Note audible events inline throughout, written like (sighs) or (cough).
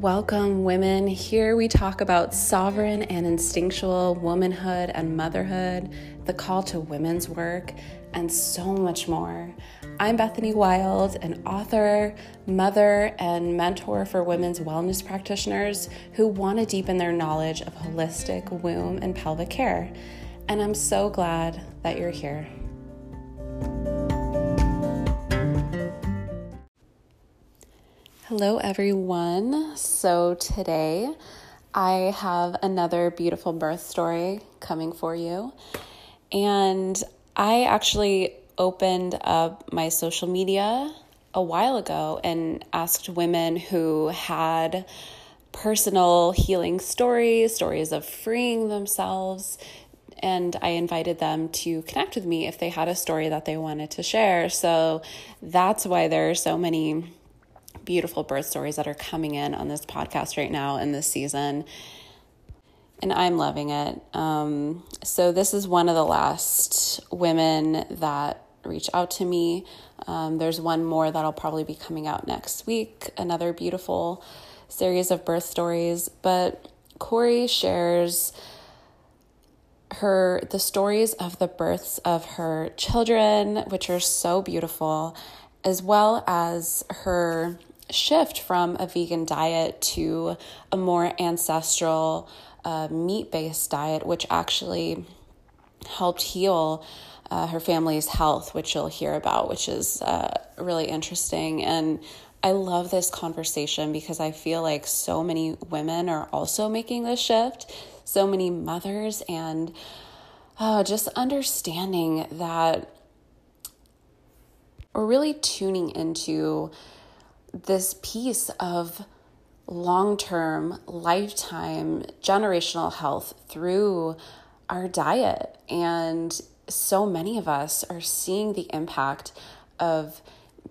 Welcome, women. Here we talk about sovereign and instinctual womanhood and motherhood, the call to women's work, and so much more. I'm Bethany Wild, an author, mother, and mentor for women's wellness practitioners who want to deepen their knowledge of holistic womb and pelvic care. And I'm so glad that you're here. Hello, everyone. So, today I have another beautiful birth story coming for you. And I actually opened up my social media a while ago and asked women who had personal healing stories, stories of freeing themselves. And I invited them to connect with me if they had a story that they wanted to share. So that's why there are so many beautiful birth stories that are coming in on this podcast right now in this season. And I'm loving it. Um, so, this is one of the last women that reach out to me. Um, there's one more that'll probably be coming out next week, another beautiful series of birth stories. But Corie shares her the stories of the births of her children, which are so beautiful, as well as her shift from a vegan diet to a more ancestral uh, meat based diet, which actually helped heal uh, her family's health, which you'll hear about, which is uh, really interesting. And I love this conversation because I feel like so many women are also making this shift, so many mothers, and uh, just understanding that we're really tuning into this piece of long term, lifetime, generational health through our diet. And so many of us are seeing the impact of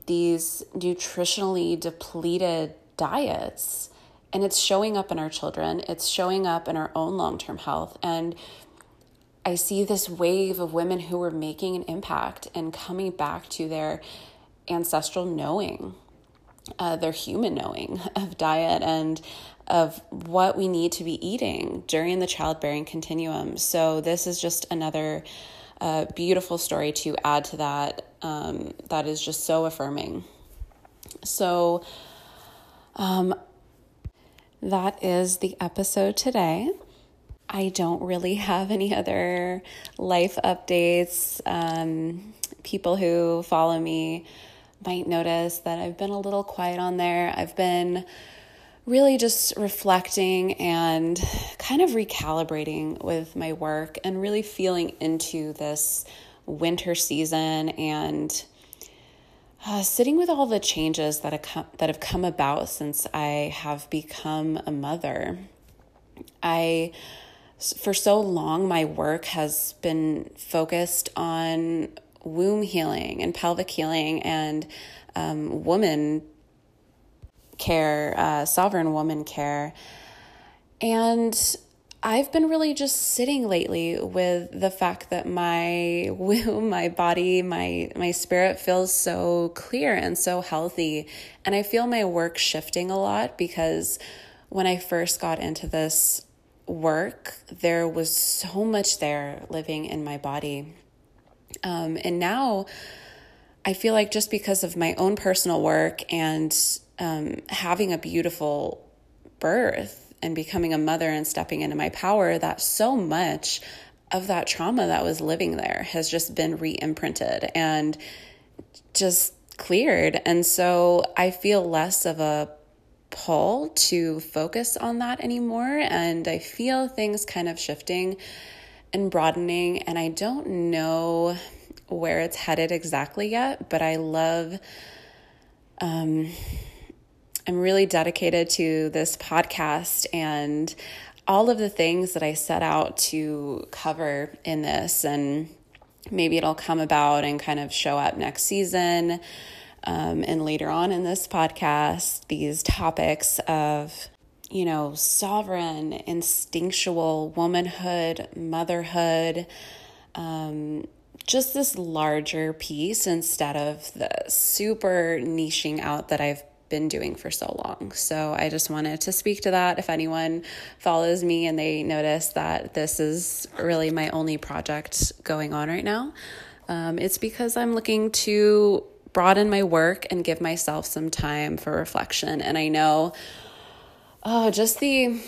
these nutritionally depleted diets. And it's showing up in our children, it's showing up in our own long term health. And I see this wave of women who are making an impact and coming back to their ancestral knowing uh, their human knowing of diet and of what we need to be eating during the childbearing continuum. So, this is just another uh, beautiful story to add to that um, that is just so affirming. So, um, that is the episode today. I don't really have any other life updates. Um, people who follow me might notice that I've been a little quiet on there. I've been really just reflecting and kind of recalibrating with my work and really feeling into this winter season and uh, sitting with all the changes that have, come, that have come about since I have become a mother. I for so long my work has been focused on womb healing and pelvic healing and um, woman care, uh, sovereign woman care. And I've been really just sitting lately with the fact that my (laughs) womb, my body, my my spirit feels so clear and so healthy. And I feel my work shifting a lot because when I first got into this work, there was so much there living in my body. Um, and now I feel like just because of my own personal work and um, having a beautiful birth and becoming a mother and stepping into my power, that so much of that trauma that was living there has just been re imprinted and just cleared. And so I feel less of a pull to focus on that anymore. And I feel things kind of shifting and broadening. And I don't know where it's headed exactly yet, but I love, um, I'm really dedicated to this podcast and all of the things that I set out to cover in this. And maybe it'll come about and kind of show up next season. Um, and later on in this podcast, these topics of you know, sovereign, instinctual womanhood, motherhood, um, just this larger piece instead of the super niching out that I've been doing for so long. So I just wanted to speak to that. If anyone follows me and they notice that this is really my only project going on right now, um, it's because I'm looking to broaden my work and give myself some time for reflection. And I know, oh, just the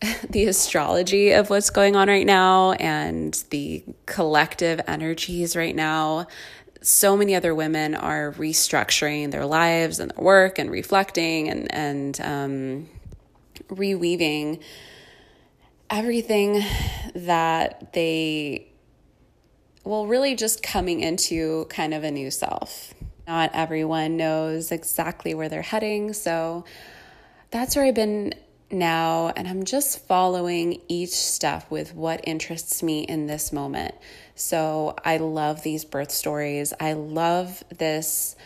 (laughs) the astrology of what's going on right now and the collective energies right now. So many other women are restructuring their lives and their work and reflecting and and um, reweaving everything that they well really just coming into kind of a new self. Not everyone knows exactly where they're heading so that's where i've been now and i'm just following each step with what interests me in this moment so I love these birth stories. I love this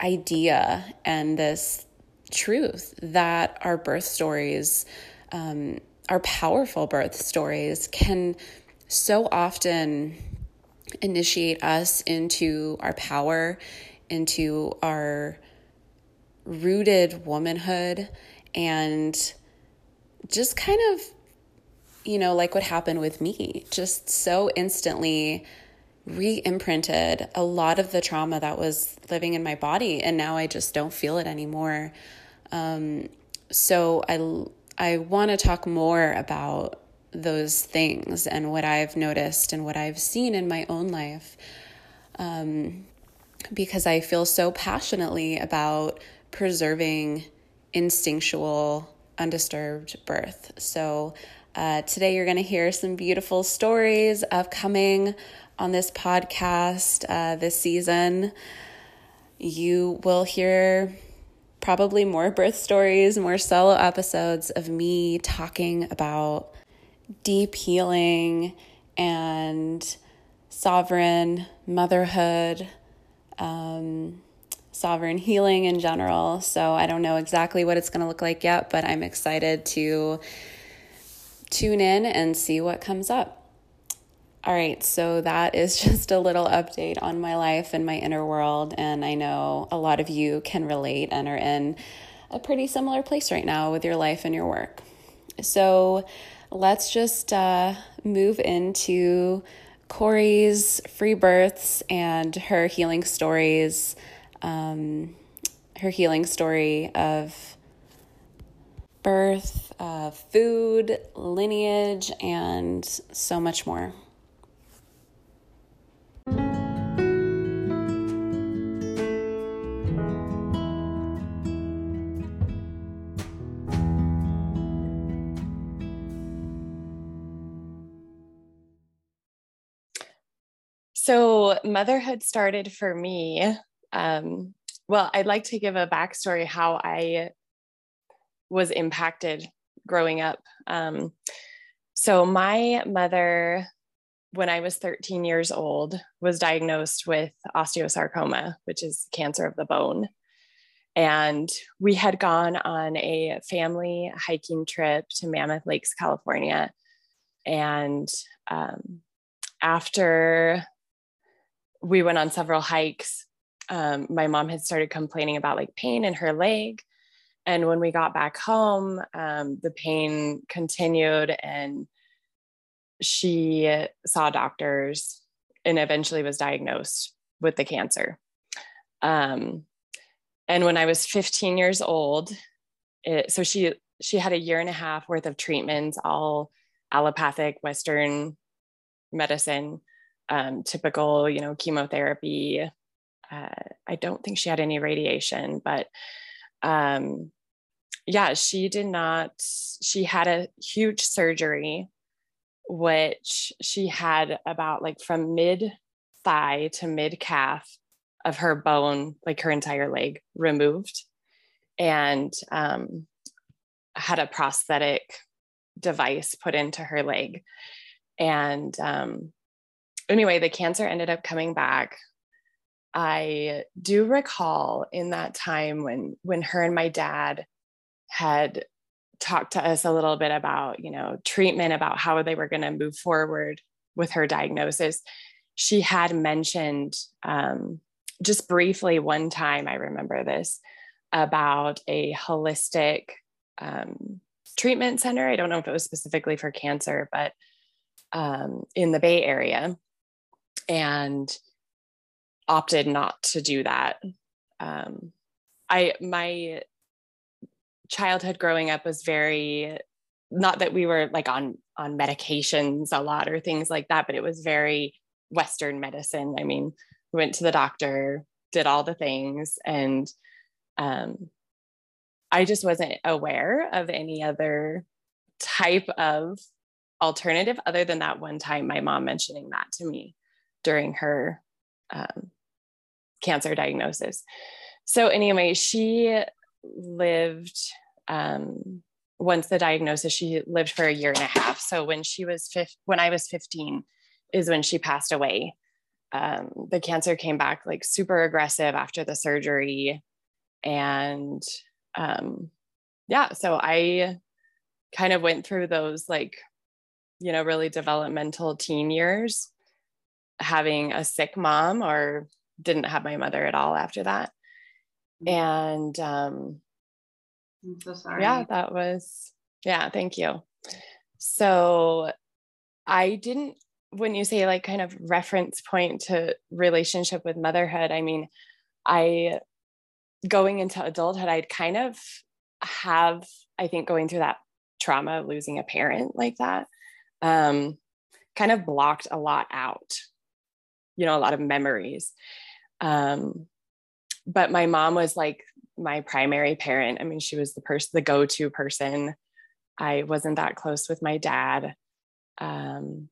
idea and this truth that our birth stories, um, our powerful birth stories, can so often initiate us into our power, into our rooted womanhood, and just kind of you know, like what happened with me, just so instantly re imprinted a lot of the trauma that was living in my body. And now I just don't feel it anymore. Um, so I, I want to talk more about those things and what I've noticed and what I've seen in my own life. Um, because I feel so passionately about preserving instinctual, undisturbed birth. So uh, today, you're going to hear some beautiful stories upcoming on this podcast uh, this season. You will hear probably more birth stories, more solo episodes of me talking about deep healing and sovereign motherhood, um, sovereign healing in general. So I don't know exactly what it's going to look like yet, but I'm excited to tune in and see what comes up. All right, so that is (laughs) just a little update on my life and my inner world. And I know a lot of you can relate and are in a pretty similar place right now with your life and your work. So let's just uh, move into Corie's free births and her healing stories, um, her healing story of birth, uh, food, lineage, and so much more. So, motherhood started for me. Um, well, I'd like to give a backstory how I was impacted growing up. Um, so my mother, when I was 13 years old, was diagnosed with osteosarcoma, which is cancer of the bone. And we had gone on a family hiking trip to Mammoth Lakes, California. And um, after we went on several hikes, um, my mom had started complaining about like pain in her leg. And when we got back home, um, the pain continued and she saw doctors and eventually was diagnosed with the cancer. Um, and when I was 15 years old, it, so she she had a year and a half worth of treatments, all allopathic Western medicine, um, typical, you know, chemotherapy. Uh, I don't think she had any radiation, but um, yeah, she did not, she had a huge surgery, which she had about like from mid thigh to mid calf of her bone, like her entire leg removed, and um, had a prosthetic device put into her leg. And um, anyway, the cancer ended up coming back I do recall in that time when when her and my dad had talked to us a little bit about, you know, treatment about how they were going to move forward with her diagnosis. She had mentioned um, just briefly one time, I remember this, about a holistic um, treatment center. I don't know if it was specifically for cancer, but um, in the Bay Area, and opted not to do that. Um, I my childhood growing up was very not that we were like on on medications a lot or things like that, but it was very Western medicine. I mean, we went to the doctor, did all the things, and um, I just wasn't aware of any other type of alternative other than that one time my mom mentioning that to me during her um, cancer diagnosis. So, anyway, she lived um, once the diagnosis, she lived for a year and a half. So when she was fif- when I was 15 is when she passed away. Um, the cancer came back like super aggressive after the surgery. And um, yeah, so I kind of went through those like, you know, really developmental teen years, having a sick mom or didn't have my mother at all after that. Mm-hmm. And um, I'm so sorry. Yeah, that was, yeah, thank you. So I didn't, when you say like kind of reference point to relationship with motherhood, I mean, I, going into adulthood, I'd kind of have, I think, going through that trauma of losing a parent like that, um, kind of blocked a lot out, you know, a lot of memories. Um, but my mom was like my primary parent. I mean, she was the person, the go-to person. I wasn't that close with my dad. Um,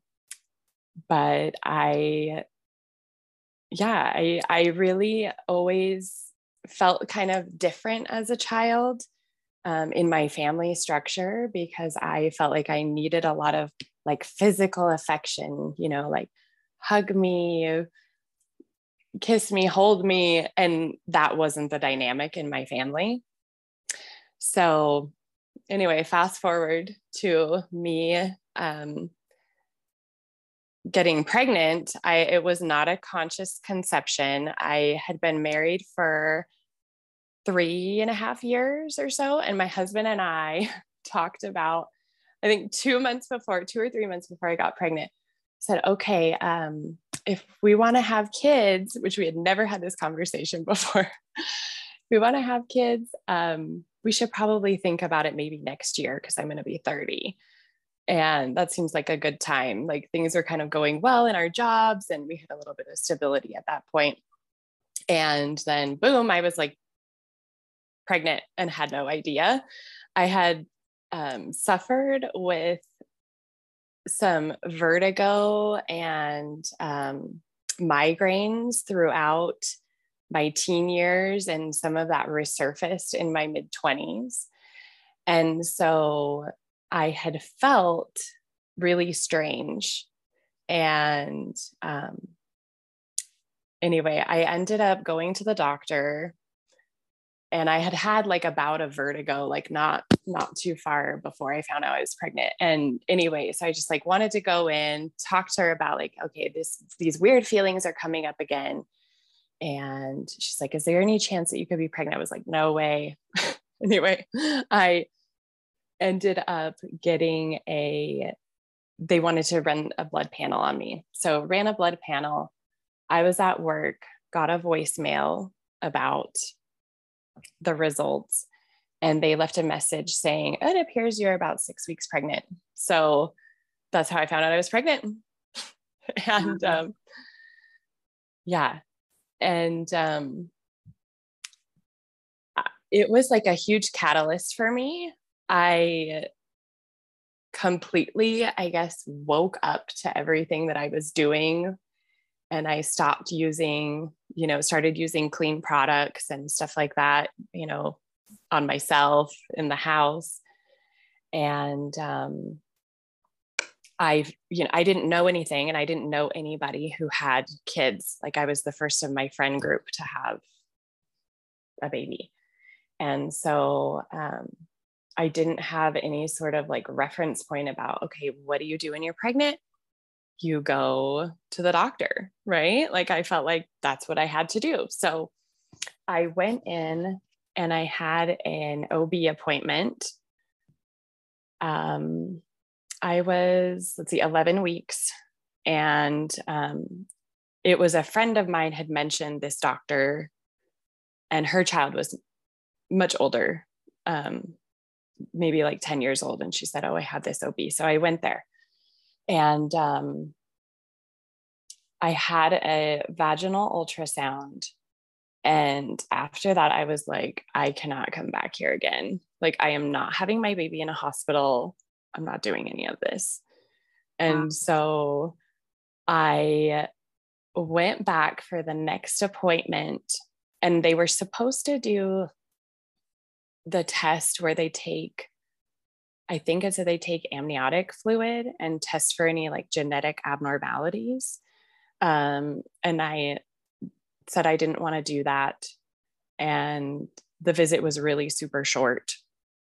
but I, yeah, I, I really always felt kind of different as a child um, in my family structure because I felt like I needed a lot of like physical affection, you know, like hug me, kiss me, hold me. And that wasn't the dynamic in my family. So, anyway, fast forward to me um, getting pregnant. I it was not a conscious conception. I had been married for three and a half years or so, and my husband and I (laughs) talked about. I think two months before, two or three months before I got pregnant, said, okay, um, if we want to have kids, which we had never had this conversation (laughs) before, we want to have kids, um, we should probably think about it maybe next year because I'm going to be 30. And that seems like a good time. Like things are kind of going well in our jobs, and we had a little bit of stability at that point. And then, boom, I was like pregnant and had no idea. I had um, suffered with some vertigo and um, migraines throughout my teen years, and some of that resurfaced in my mid 20s. And so I had felt really strange. And um, anyway, I ended up going to the doctor and I had had like about a vertigo, like not not too far before I found out I was pregnant. And anyway, so I just like wanted to go in, talk to her about like, okay, this these weird feelings are coming up again. And she's like, is there any chance that you could be pregnant? I was like, no way. (laughs) anyway, I ended up getting a they wanted to run a blood panel on me. So ran a blood panel. I was at work, got a voicemail about the results and they left a message saying, It appears you're about six weeks pregnant. So that's how I found out I was pregnant. (laughs) and um, yeah. And um, it was like a huge catalyst for me. I completely, I guess, woke up to everything that I was doing and I stopped using, you know, started using clean products and stuff like that, you know, on myself in the house. And um, I, you know, I didn't know anything and I didn't know anybody who had kids. Like I was the first of my friend group to have a baby. And so um, I didn't have any sort of like reference point about, okay, what do you do when you're pregnant? You go to the doctor, right? Like I felt like that's what I had to do. So I went in and I had an OB appointment. Um, I was, let's see, 11 weeks. And um, it was a friend of mine had mentioned this doctor, and her child was much older, um, maybe like 10 years old. And she said, Oh, I have this OB. So I went there. And um, I had a vaginal ultrasound. And after that, I was like, I cannot come back here again. Like, I am not having my baby in a hospital. I'm not doing any of this. And wow. so I went back for the next appointment, and they were supposed to do the test where they take I think it's that they take amniotic fluid and test for any like genetic abnormalities. Um, and I said I didn't want to do that. And the visit was really super short.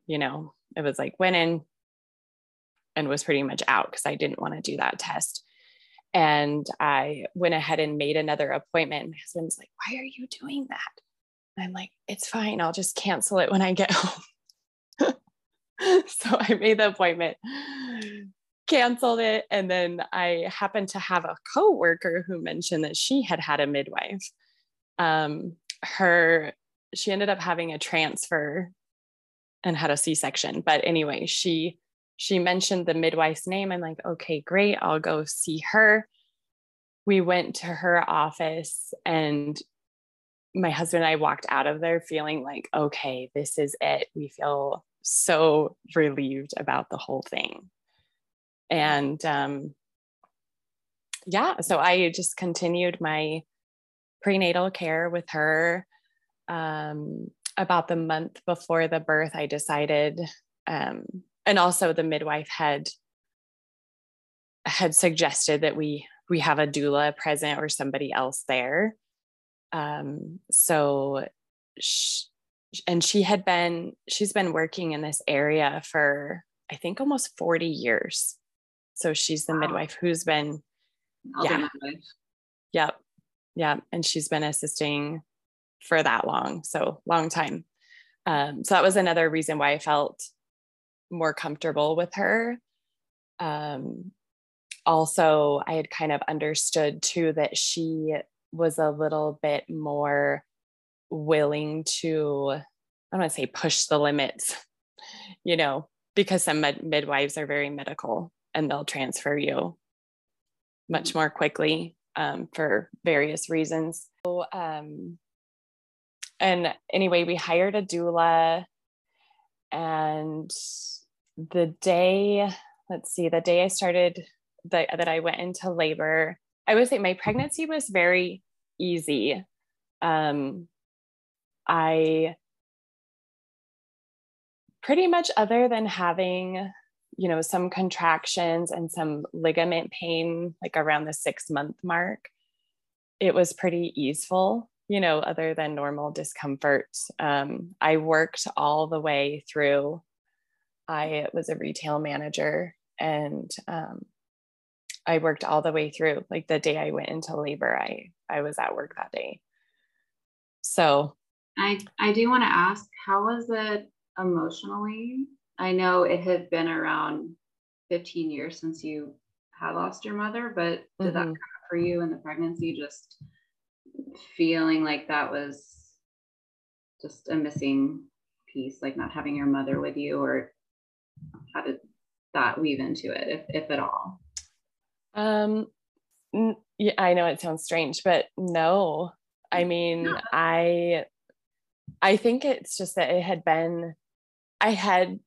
You know, it was like went in and was pretty much out because I didn't want to do that test. And I went ahead and made another appointment. My husband's like, Why are you doing that? And I'm like, It's fine. I'll just cancel it when I get (laughs) home. (laughs) so I made the appointment canceled it. And then I happened to have a coworker who mentioned that she had had a midwife. Um, her, she ended up having a transfer and had a C-section. But anyway, she she mentioned the midwife's name. I'm like, okay, great. I'll go see her. We went to her office and my husband and I walked out of there feeling like, okay, this is it. We feel so relieved about the whole thing. And um, yeah so i just continued my prenatal care with her um, about the month before the birth i decided um, and also the midwife had had suggested that we we have a doula present or somebody else there. Um, so and she had been she's been working in this area for i think almost 40 years so she's the wow. midwife who's been, I'll yeah, yep, yep, and she's been assisting for that long, so long time. Um, so that was another reason why I felt more comfortable with her. Um, also, I had kind of understood too that she was a little bit more willing to, I don't want to say push the limits, you know, because some med- midwives are very medical and they'll transfer you much more quickly um, for various reasons. So, um, and anyway, we hired a doula, and the day, let's see, the day I started the, that I went into labor, I would say my pregnancy was very easy. Um, I pretty much, other than having you know, some contractions and some ligament pain, like around the six month mark, it was pretty easeful, you know, other than normal discomfort. Um, I worked all the way through. I was a retail manager and um, I worked all the way through. Like the day I went into labor, I I was at work that day. So I I do want to ask, how was it emotionally I know it had been around 15 years since you had lost your mother, but did mm-hmm. that come up for you in the pregnancy? Just feeling like that was just a missing piece, like not having your mother with you, or how did that weave into it, if, if at all? Um, yeah, I know it sounds strange, but no. I mean, I I think it's just that it had been I had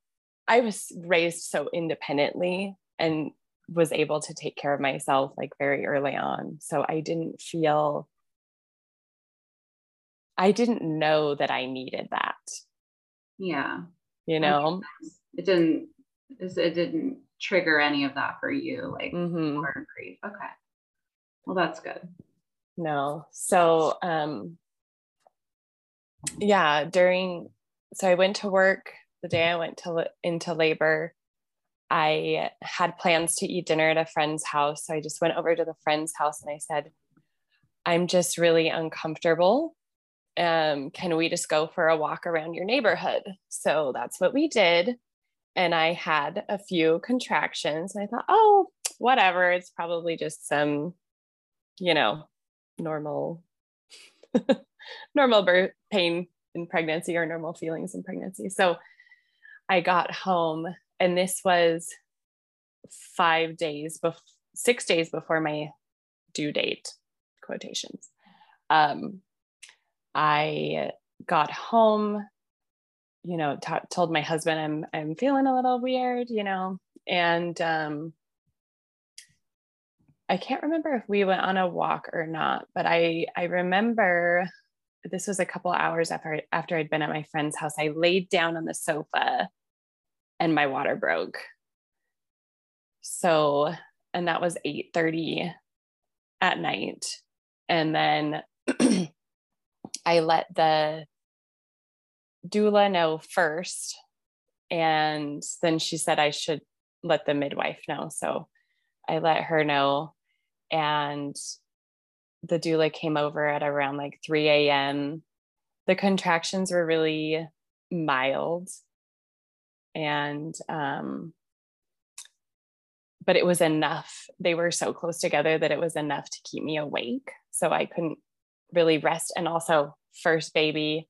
I was raised so independently and was able to take care of myself like very early on. So I didn't feel, I didn't know that I needed that. Yeah. You know, it didn't, it didn't trigger any of that for you, like mm-hmm. grief. Okay. Well, that's good. No. So, um, yeah, during, so I went to work the day I went to into labor, I had plans to eat dinner at a friend's house. So I just went over to the friend's house and I said, I'm just really uncomfortable. um, can we just go for a walk around your neighborhood? So that's what we did. And I had a few contractions. And I thought, oh, whatever. It's probably just some, you know, normal, (laughs) normal birth pain in pregnancy or normal feelings in pregnancy. So I got home, and this was five days before, six days before my due date, quotations. Um, I got home, you know, t- told my husband I'm I'm feeling a little weird, you know, and um, I can't remember if we went on a walk or not, but I I remember this was a couple hours after after I'd been at my friend's house. I laid down on the sofa, and my water broke. So, and that was eight thirty at night, and then (clears throat) I let the doula know first. And then she said I should let the midwife know. So I let her know. And the doula came over at around like 3 a.m. The contractions were really mild. And, um, but it was enough. They were so close together that it was enough to keep me awake. So I couldn't really rest and also first baby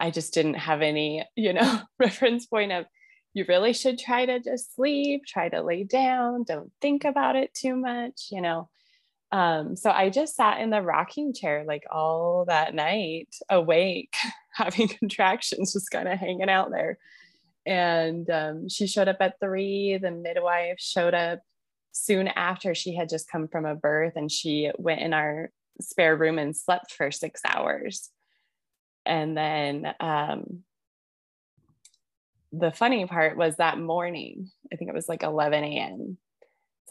i just didn't have any you know (laughs) reference point of you really should try to just sleep try to lay down don't think about it too much you know um, so i just sat in the rocking chair like all that night awake (laughs) having contractions just kind of hanging out there and um, she showed up at three the midwife showed up soon after she had just come from a birth and she went in our spare room and slept for six hours. And then um, the funny part was that morning, I think it was like 11 a.m.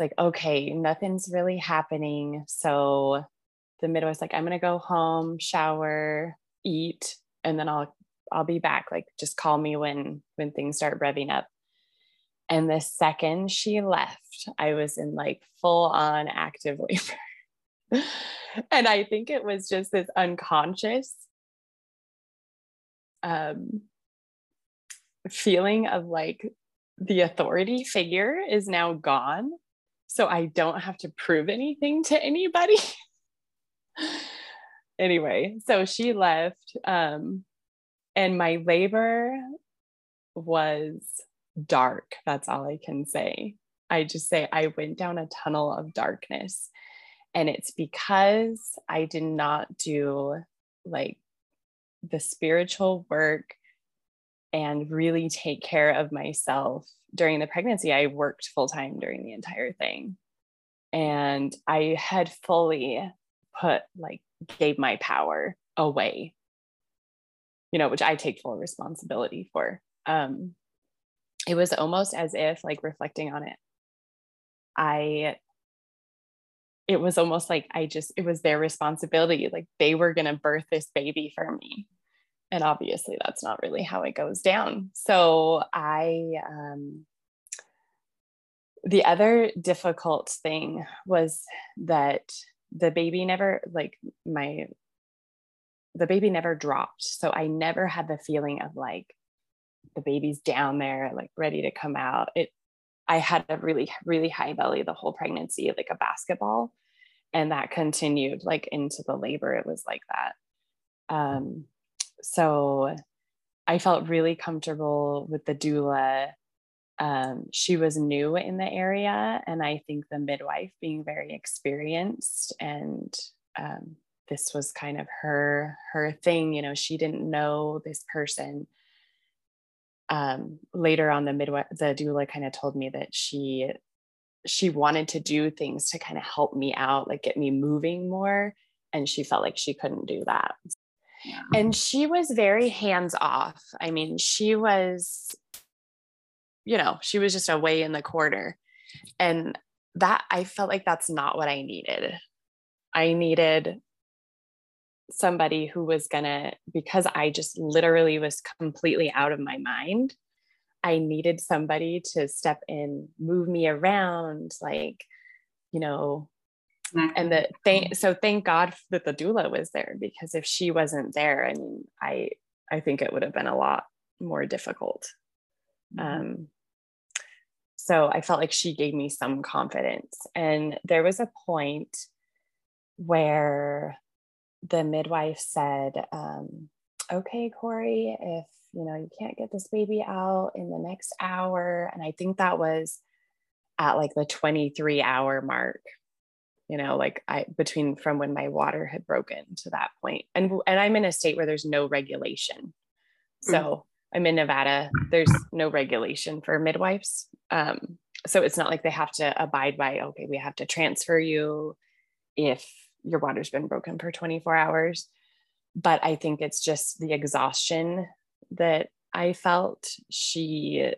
Like, okay, nothing's really happening. So the midwife's like, I'm gonna go home, shower, eat, and then I'll I'll be back. Like just call me when when things start revving up. And the second she left, I was in like full on active labor. (laughs) and I think it was just this unconscious um, feeling of like the authority figure is now gone. So I don't have to prove anything to anybody. (laughs) anyway, so she left. Um, and my labor was dark. That's all I can say. I just say I went down a tunnel of darkness and it's because I did not do like the spiritual work and really take care of myself during the pregnancy. I worked full time during the entire thing. And I had fully put, like, gave my power away, you know, which I take full responsibility for. Um, it was almost as if, like, reflecting on it, I it was almost like I just, it was their responsibility. Like they were going to birth this baby for me. And obviously, that's not really how it goes down. So I, um, the other difficult thing was that the baby never, like my, the baby never dropped. So I never had the feeling of like the baby's down there, like ready to come out. It, I had a really, really high belly the whole pregnancy, like a basketball and that continued like into the labor it was like that um, so i felt really comfortable with the doula um, she was new in the area and i think the midwife being very experienced and um, this was kind of her her thing you know she didn't know this person um, later on the midwife the doula kind of told me that she she wanted to do things to kind of help me out, like get me moving more. And she felt like she couldn't do that. And she was very hands off. I mean, she was, you know, she was just away in the corner. And that I felt like that's not what I needed. I needed somebody who was going to, because I just literally was completely out of my mind, I needed somebody to step in, move me around, like, you know, and that thank so thank god that the doula was there because if she wasn't there i mean i i think it would have been a lot more difficult. Mm-hmm. um so i felt like she gave me some confidence. And there was a point where the midwife said um, okay corie if you know you can't get this baby out in the next hour and i think that was at like the 23 hour mark you know like i between from when my water had broken to that point. And and i'm in a state where there's no regulation. So mm. i'm in nevada there's no regulation for midwives. Um, so it's not like they have to abide by okay we have to transfer you if your water's been broken for 24 hours. But i think it's just the exhaustion that i felt. She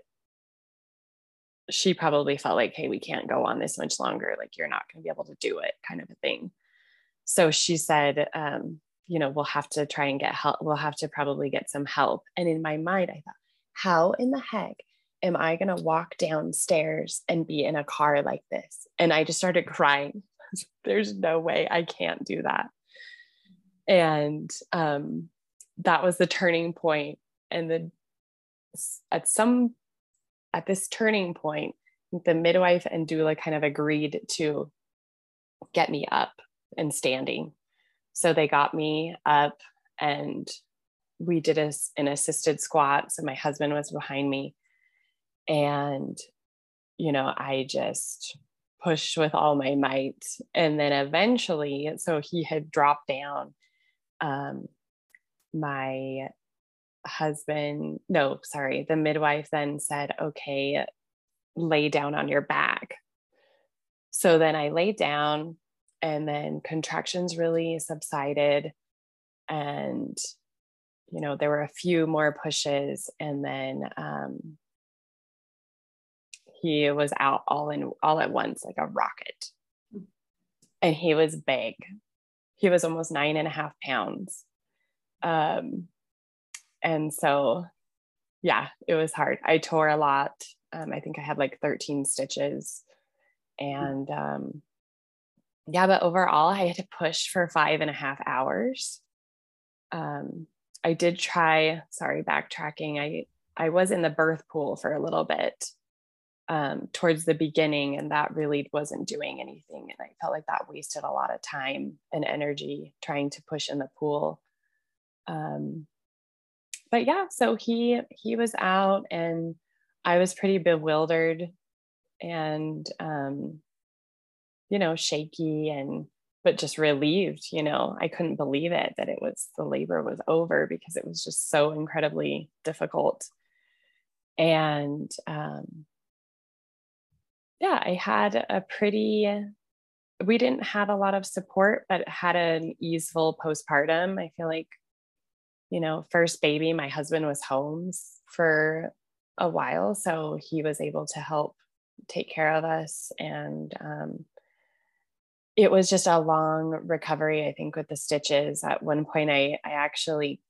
she probably felt like, hey, we can't go on this much longer. Like, you're not going to be able to do it, kind of a thing. So she said, um, you know, we'll have to try and get help. We'll have to probably get some help. And in my mind, I thought, how in the heck am I going to walk downstairs and be in a car like this? And I just started crying. (laughs) There's no way I can't do that. And um, that was the turning point. And then at some at this turning point, the midwife and doula kind of agreed to get me up and standing. So they got me up and we did a, an assisted squat. So my husband was behind me. And, you know, I just pushed with all my might. And then eventually, so he had dropped down. Um, my husband, no, sorry, the midwife then said, okay, lay down on your back. So then I laid down and then contractions really subsided. And, you know, there were a few more pushes and then um, he was out all in all at once like a rocket. And he was big. He was almost nine and a half pounds. Um, and so yeah it was hard. I tore a lot. Um, i think i had like 13 stitches. And um, yeah but overall i had to push for five and a half hours. Um, i did try sorry backtracking. I i was in the birth pool for a little bit um, towards the beginning and that really wasn't doing anything. And i felt like that wasted a lot of time and energy trying to push in the pool. Um, but yeah, so he he was out and I was pretty bewildered and um, you know, shaky and but just relieved, you know. I couldn't believe it that it was the labor was over because it was just so incredibly difficult. And um yeah, I had a pretty we didn't have a lot of support, but had an easeful postpartum. I feel like you know, first baby, my husband was home for a while. So he was able to help take care of us. And um, it was just a long recovery, I think, with the stitches. At one point, I, I actually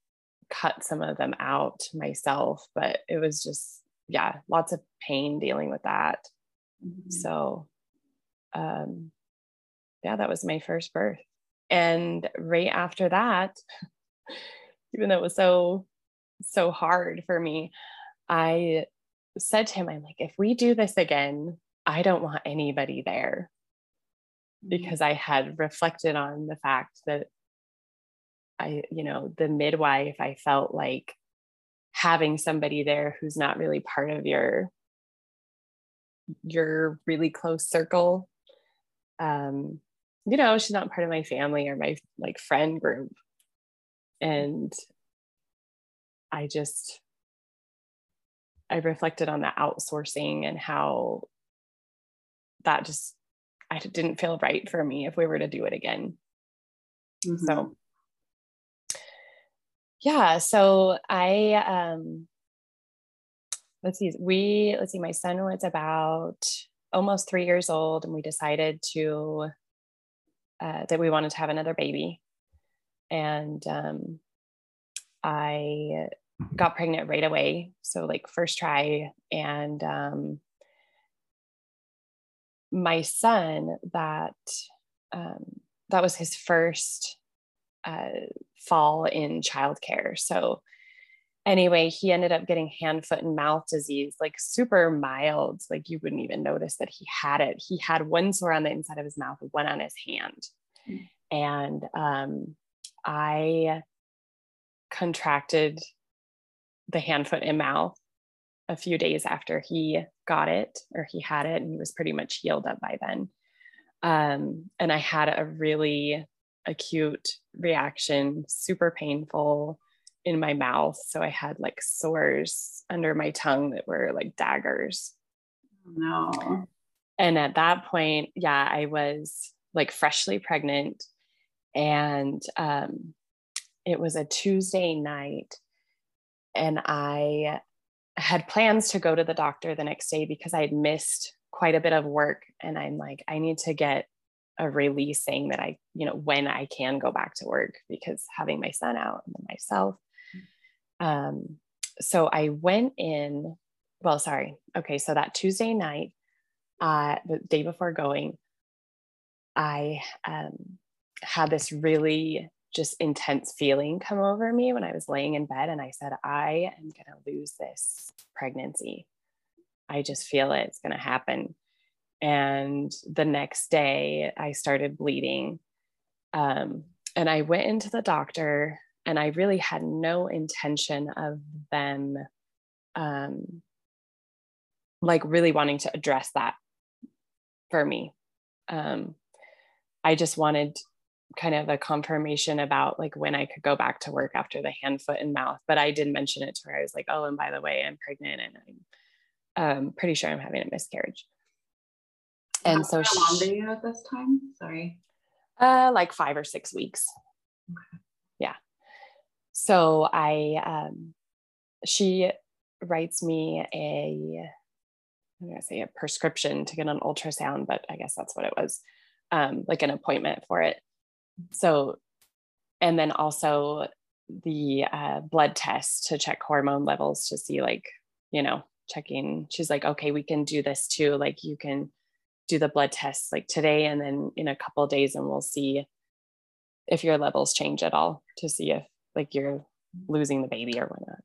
cut some of them out myself, but it was just, yeah, lots of pain dealing with that. Mm-hmm. So, um, yeah, that was my first birth. And right after that, (laughs) even though it was so so hard for me i said to him i'm like if we do this again i don't want anybody there mm-hmm. because i had reflected on the fact that i you know the midwife i felt like having somebody there who's not really part of your your really close circle um you know she's not part of my family or my like friend group and i just i reflected on the outsourcing and how that just i didn't feel right for me if we were to do it again mm-hmm. so yeah so i um let's see we let's see my son was about almost three years old and we decided to uh, that we wanted to have another baby and um, I got pregnant right away. So like first try, and um, my son that um, that was his first uh, fall in childcare. So anyway, he ended up getting hand, foot, and mouth disease, like super mild. Like you wouldn't even notice that he had it. He had one sore on the inside of his mouth, one on his hand. Mm. And um, I contracted the hand, foot, and mouth a few days after he got it or he had it, and he was pretty much healed up by then. Um, and I had a really acute reaction, super painful in my mouth. So I had like sores under my tongue that were like daggers. No. And at that point, yeah, I was like freshly pregnant. And um, it was a Tuesday night. And I had plans to go to the doctor the next day because I had missed quite a bit of work. And I'm like, I need to get a release saying that I, you know, when I can go back to work because having my son out and myself. Um, so I went in, well, sorry. Okay. So that Tuesday night, uh, the day before going, I um, had this really just intense feeling come over me when I was laying in bed. And I said, I am going to lose this pregnancy. I just feel it. It's going to happen. And the next day, I started bleeding. Um, and I went into the doctor, and I really had no intention of them um, like really wanting to address that for me. Um, I just wanted kind of a confirmation about like when I could go back to work after the hand, foot, and mouth. But I did mention it to her. I was like, oh, and by the way, I'm pregnant and I'm um, pretty sure I'm having a miscarriage. And How so long were you at this time? Sorry. Uh, like five or six weeks. Okay. Yeah. So I, um, she writes me a, I'm gonna say a prescription to get an ultrasound, but I guess that's what it was, um, like an appointment for it so and then also the uh, blood test to check hormone levels to see like you know checking. She's like okay we can do this too. Like you can do the blood tests like today and then in a couple days and we'll see if your levels change at all to see if like you're losing the baby or whatnot.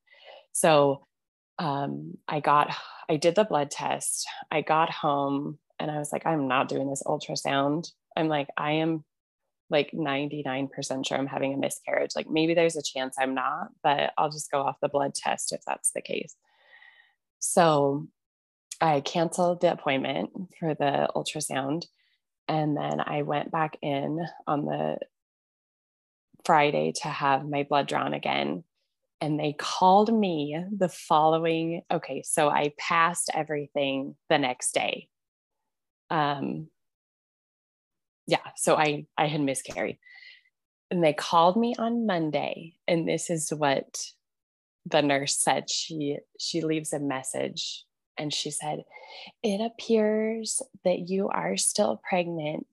So um, i got i did the blood test. I got home and i was like i'm not doing this ultrasound. I'm like i am like 99% sure I'm having a miscarriage. Like maybe there's a chance I'm not, but I'll just go off the blood test if that's the case. So I canceled the appointment for the ultrasound. And then I went back in on the Friday to have my blood drawn again. And they called me the following. Okay, so I passed everything the next day. Um, yeah, so I I had miscarried. And they called me on Monday and this is what the nurse said. She she leaves a message and she said it appears that you are still pregnant.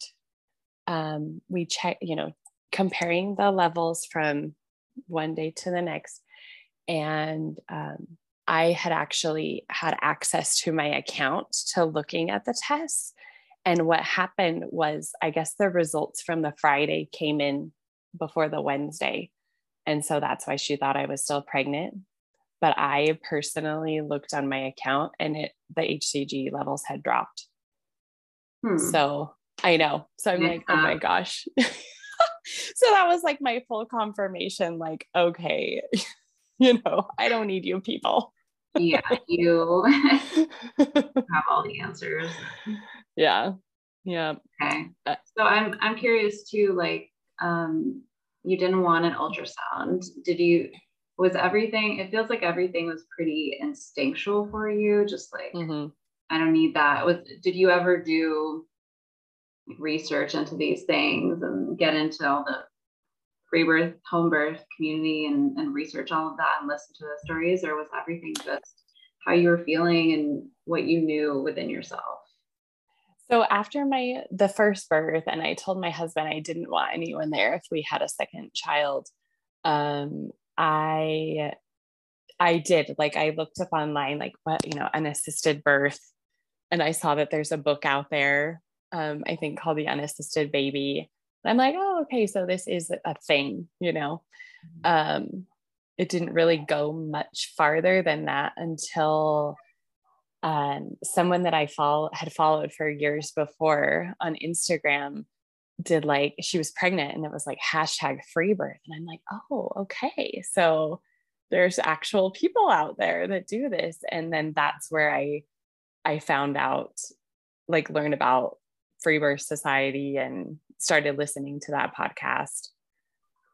Um, we check you know comparing the levels from one day to the next. And um, i had actually had access to my account to looking at the tests and what happened was, I guess the results from the Friday came in before the Wednesday. And so that's why she thought I was still pregnant. But I personally looked on my account and it the HCG levels had dropped. Hmm. So I know. So I'm yeah. like, oh my gosh. (laughs) so that was like my full confirmation like, okay, (laughs) you know, I don't need you people. yeah, you (laughs) have all the answers yeah. Yeah okay. Uh, so i'm i'm curious too like um you didn't want an ultrasound. Did you was everything it feels like everything was pretty instinctual for you just like mm-hmm. i don't need that. Was did you ever do research into these things and get into all the free birth home birth community and, and research all of that and listen to the stories or was everything just how you were feeling and what you knew within yourself so after my the first birth, and I told my husband I didn't want anyone there if we had a second child. Um, I I did like I looked up online like what you know an assisted birth, and I saw that there's a book out there um, I think called the unassisted baby. And I'm like, oh, okay, so this is a thing, you know. Mm-hmm. Um, it didn't really go much farther than that until um, someone that I follow had followed for years before on Instagram did like she was pregnant and it was like hashtag free birth. And i'm like oh okay. So there's actual people out there that do this. And then that's where i i found out like learned about free birth society and started listening to that podcast.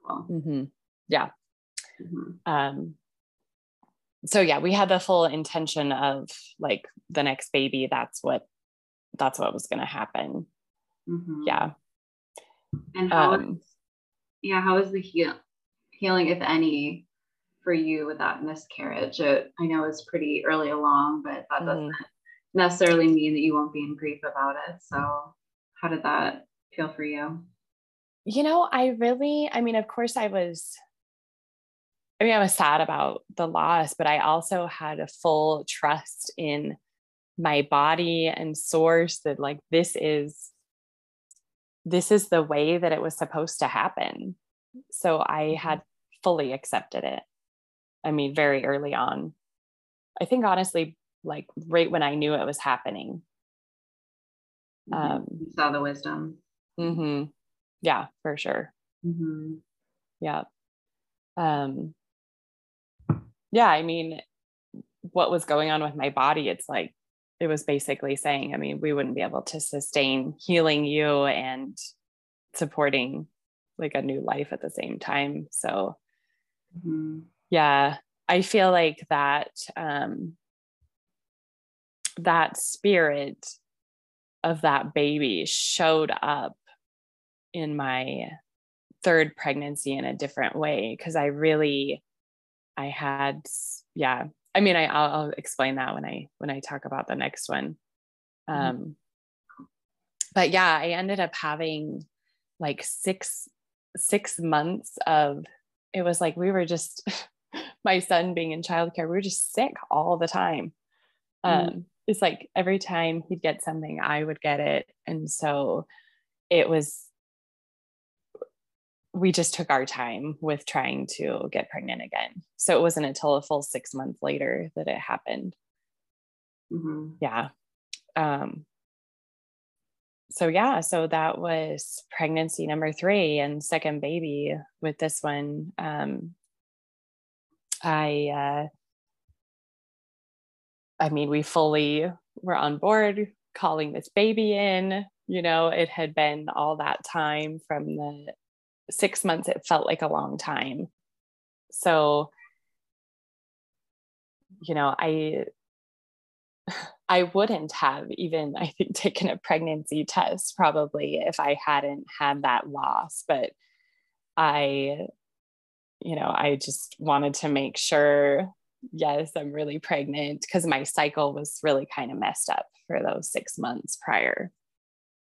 Mm-hmm. yeah. Mm-hmm. um so yeah we had the full intention of like the next baby that's what that's what was going to happen mm-hmm. yeah and how um, is, yeah, how is the heal, healing, if any, for you with that miscarriage? It, I know it's pretty early along, but that mm-hmm. doesn't necessarily mean that you won't be in grief about it. So, how did that feel for you? You know, I really, I mean, of course, I was I mean, I was sad about the loss, but I also had a full trust in my body and source that, like, this is this is the way that it was supposed to happen. So I mm-hmm. had fully accepted it. I mean, very early on. I think honestly, like right when I knew it was happening. Mm-hmm. Um, you saw the wisdom. Mm-hmm. Yeah, for sure. Mm-hmm. Yeah. Um, yeah, I mean, what was going on with my body, it's like it was basically saying, I mean, we wouldn't be able to sustain healing you and supporting like a new life at the same time. So, mm-hmm. yeah, I feel like that um, that spirit of that baby showed up in my third pregnancy in a different way because I really I had yeah I mean, I, I'll, I'll, explain that when I when I talk about the next one. Mm-hmm. Um, mm-hmm. But yeah, I ended up having like six six months of. It was like we were just (laughs) my son being in childcare. We were just sick all the time. Mm-hmm. Um, it's like every time he'd get something, I would get it, and so it was we just took our time with trying to get pregnant again. So it wasn't until a full six months later that it happened. Mm-hmm. Yeah. Um, so yeah, so that was pregnancy number three and second baby with this one. Um, I, uh, I mean, we fully were on board calling this baby in. You know, it had been all that time from the six months, it felt like a long time. So, you know, I I wouldn't have even, I think, (laughs) taken a pregnancy test probably if I hadn't had that loss. But I, you know, I just wanted to make sure, yes, I'm really pregnant because my cycle was really kind of messed up for those six months prior.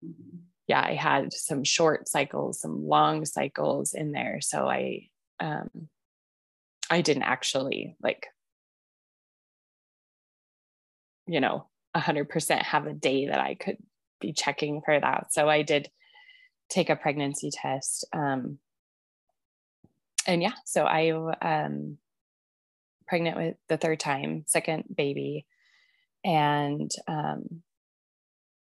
Mm-hmm yeah, I had some short cycles, some long cycles in there. So I, um, I didn't actually like, you know, a hundred percent have a day that I could be checking for that. So I did take a pregnancy test. Um, and yeah, so I, um, pregnant with the third time, second baby. And, um,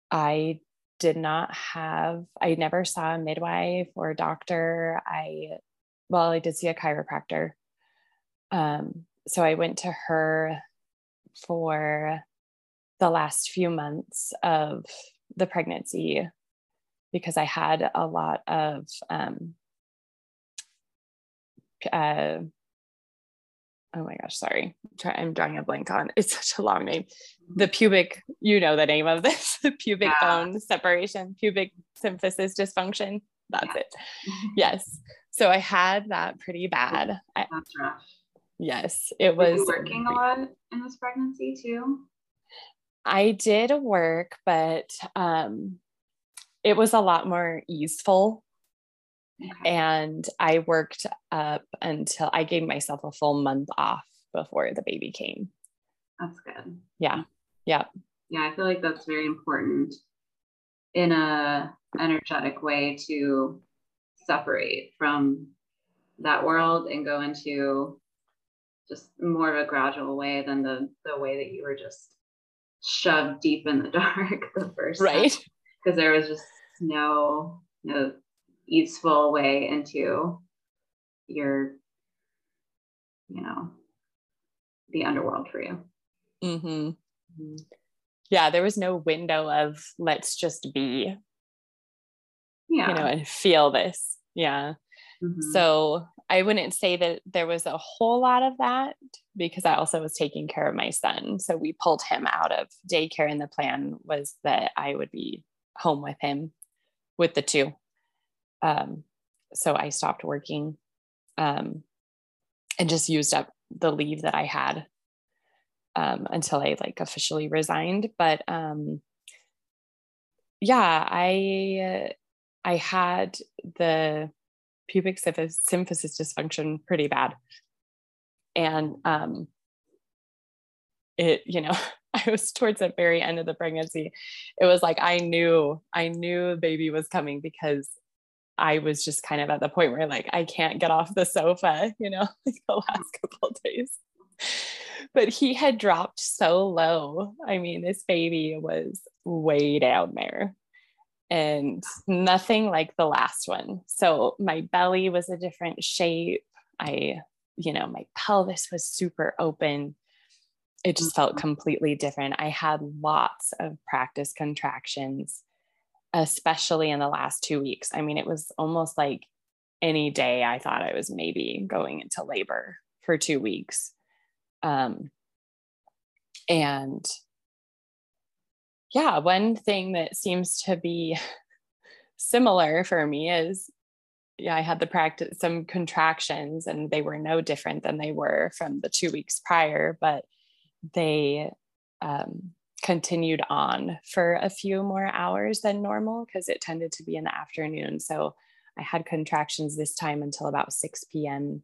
I did not have, I never saw a midwife or a doctor. I, well, I did see a chiropractor. Um, so I went to her for the last few months of the pregnancy because I had a lot of um, uh, oh my gosh, sorry. I'm drawing a blank on. (laughs) It's such a long name. The pubic, you know the name of this, (laughs) the pubic yeah. bone separation, pubic symphysis dysfunction. That's yeah. it. (laughs) Yes. So I had that pretty bad. That's rough. Yes, it Were was working a lot in this pregnancy too. I did work, but um, it was a lot more easeful and I worked up until I gave myself a full month off before the baby came. That's good. Yeah. Yeah. Yeah. I feel like that's very important in a energetic way to separate from that world and go into just more of a gradual way than the the way that you were just shoved deep in the (laughs) dark the first right because there was just no no easeful way into your you know the underworld for you mm-hmm. Mm-hmm. yeah there was no window of let's just be yeah you know and feel this yeah mm-hmm. so i wouldn't say that there was a whole lot of that because i also was taking care of my son so we pulled him out of daycare and the plan was that i would be home with him with the two um, so i stopped working um, and just used up the leave that i had um, until i like officially resigned but um, yeah i I had the pubic symphysis dysfunction pretty bad. And um, it, you know, (laughs) I was towards the very end of the pregnancy. It was like I knew, I knew the baby was coming because I was just kind of at the point where like I can't get off the sofa, you know, (laughs) like the last couple of days. But he had dropped so low. I mean, this baby was way down there and nothing like the last one. So my belly was a different shape. I, you know, my pelvis was super open. It just felt mm-hmm. completely different. I had lots of practice contractions, especially in the last two weeks. I mean, it was almost like any day I thought I was maybe going into labor for two weeks. Um, and yeah, one thing that seems to be (laughs) similar for me is yeah, I had the practice some contractions and they were no different than they were from the two weeks prior, but they um, continued on for a few more hours than normal because it tended to be in the afternoon. So I had contractions this time until about 6 p.m.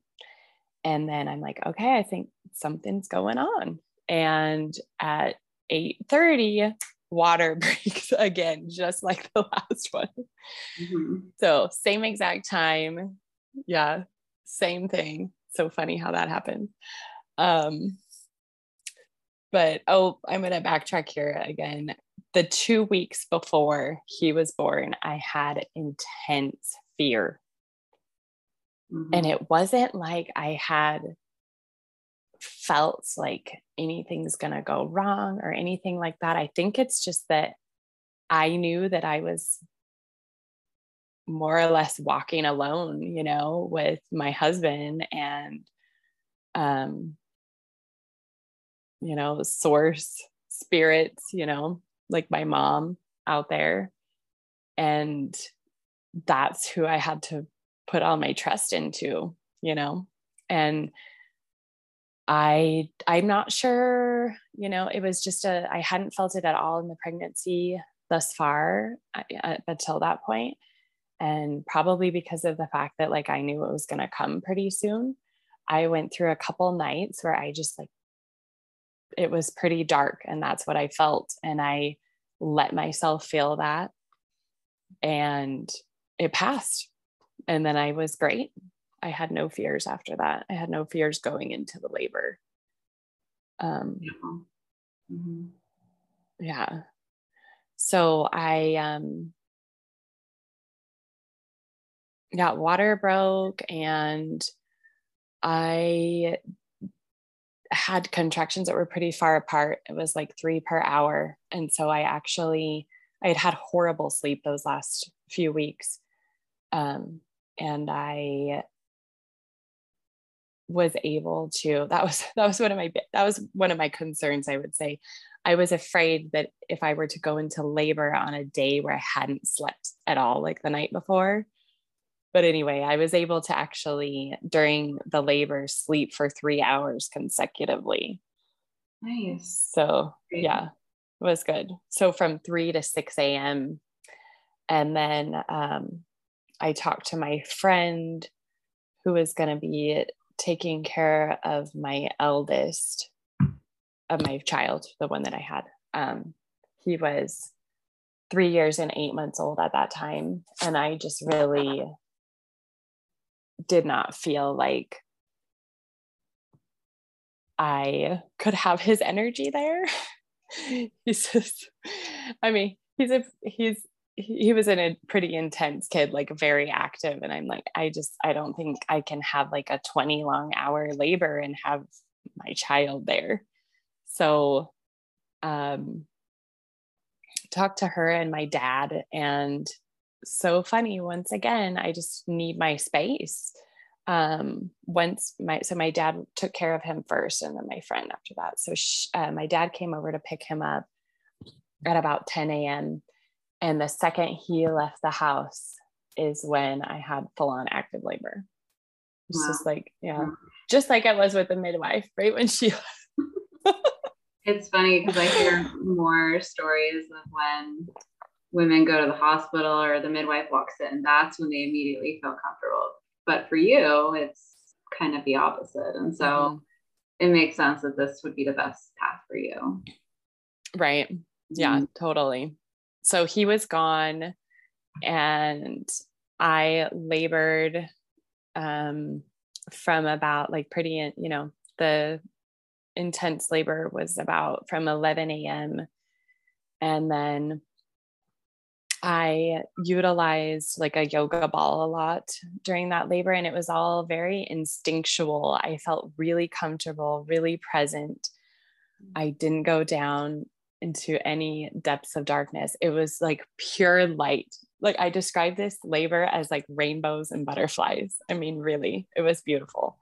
And then I'm like, okay, I think something's going on. And at 8:30, water (laughs) breaks again, just like the (laughs) last one. Mm-hmm. So, same exact time. Yeah, same thing. So funny how that happened. Um, but oh, I'm going to backtrack here again. The two weeks before he was born, I had intense fear. Mm-hmm. And it wasn't like I had felt like anything's going to go wrong or anything like that. I think it's just that I knew that I was more or less walking alone, you know, with my husband and, um, you know, source spirits, you know, like my mom out there. And that's who I had to put all my trust into, you know, and I I'm not sure, you know, it was just a I hadn't felt it at all in the pregnancy thus far uh, until that point and probably because of the fact that like I knew it was going to come pretty soon. I went through a couple nights where I just like it was pretty dark and that's what I felt and I let myself feel that and it passed and then I was great I had no fears after that. I had no fears going into the labor. Um, mm-hmm. Yeah. So I, um, yeah, water broke and I had contractions that were pretty far apart. It was like three per hour. And so I actually, I had had horrible sleep those last few weeks. Um, and I was able to that was (laughs) that was one of my that was one of my concerns i would say i was afraid that if i were to go into labor on a day where i hadn't slept at all like the night before but anyway i was able to actually during the labor sleep for three hours consecutively nice so Great. yeah it was good so from 3 to 6 a.m and then um, i talked to my friend who was going to be taking care of my eldest, of my child, the one that I had. Um, he was three years and eight months old at that time. And I just really did not feel like I could have his energy there. (laughs) he's just, I mean, he's a, he's, he was in a pretty intense kid, like very active. And I'm like, I just, I don't think I can have like a 20 long hour labor and have my child there. So, um, talked to her and my dad and so funny once again i just need my space. Um once my so my dad took care of him first and then my friend after that. So she, uh, my dad came over to pick him up at about 10 a.m and the second he left the house is when i had full on active labor. It's wow. just like yeah wow. just like i was with the midwife right when she (laughs) it's funny because I hear more stories of when women go to the hospital or the midwife walks in, that's when they immediately feel comfortable. But for you, it's kind of the opposite. And so mm-hmm. it makes sense that this would be the best path for you. Right. Yeah, mm-hmm. totally. So he was gone and I labored um, from about like pretty, you know, the intense labor was about from 11 a.m. And then I utilized like a yoga ball a lot during that labor, and it was all very instinctual. I felt really comfortable, really present. I didn't go down into any depths of darkness. It was like pure light. Like I describe this labor as like rainbows and butterflies. I mean, really, it was beautiful.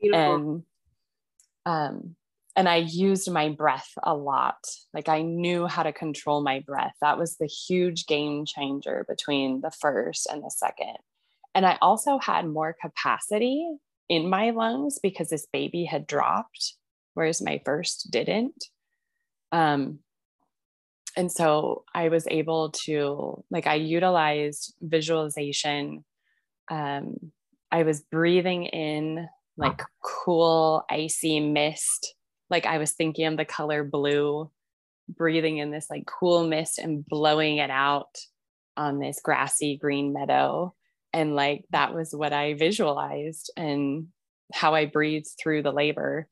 beautiful. And um, and I used my breath a lot. Like I knew how to control my breath. That was the huge game changer between the first and the second. And I also had more capacity in my lungs because this baby had dropped, whereas my first didn't. Um, and so I was able to, like, I utilized visualization. Um, I was breathing in like cool, icy mist. Like I was thinking of the color blue, breathing in this like cool mist and blowing it out on this grassy green meadow. And like that was what I visualized and how I breathed through the labor.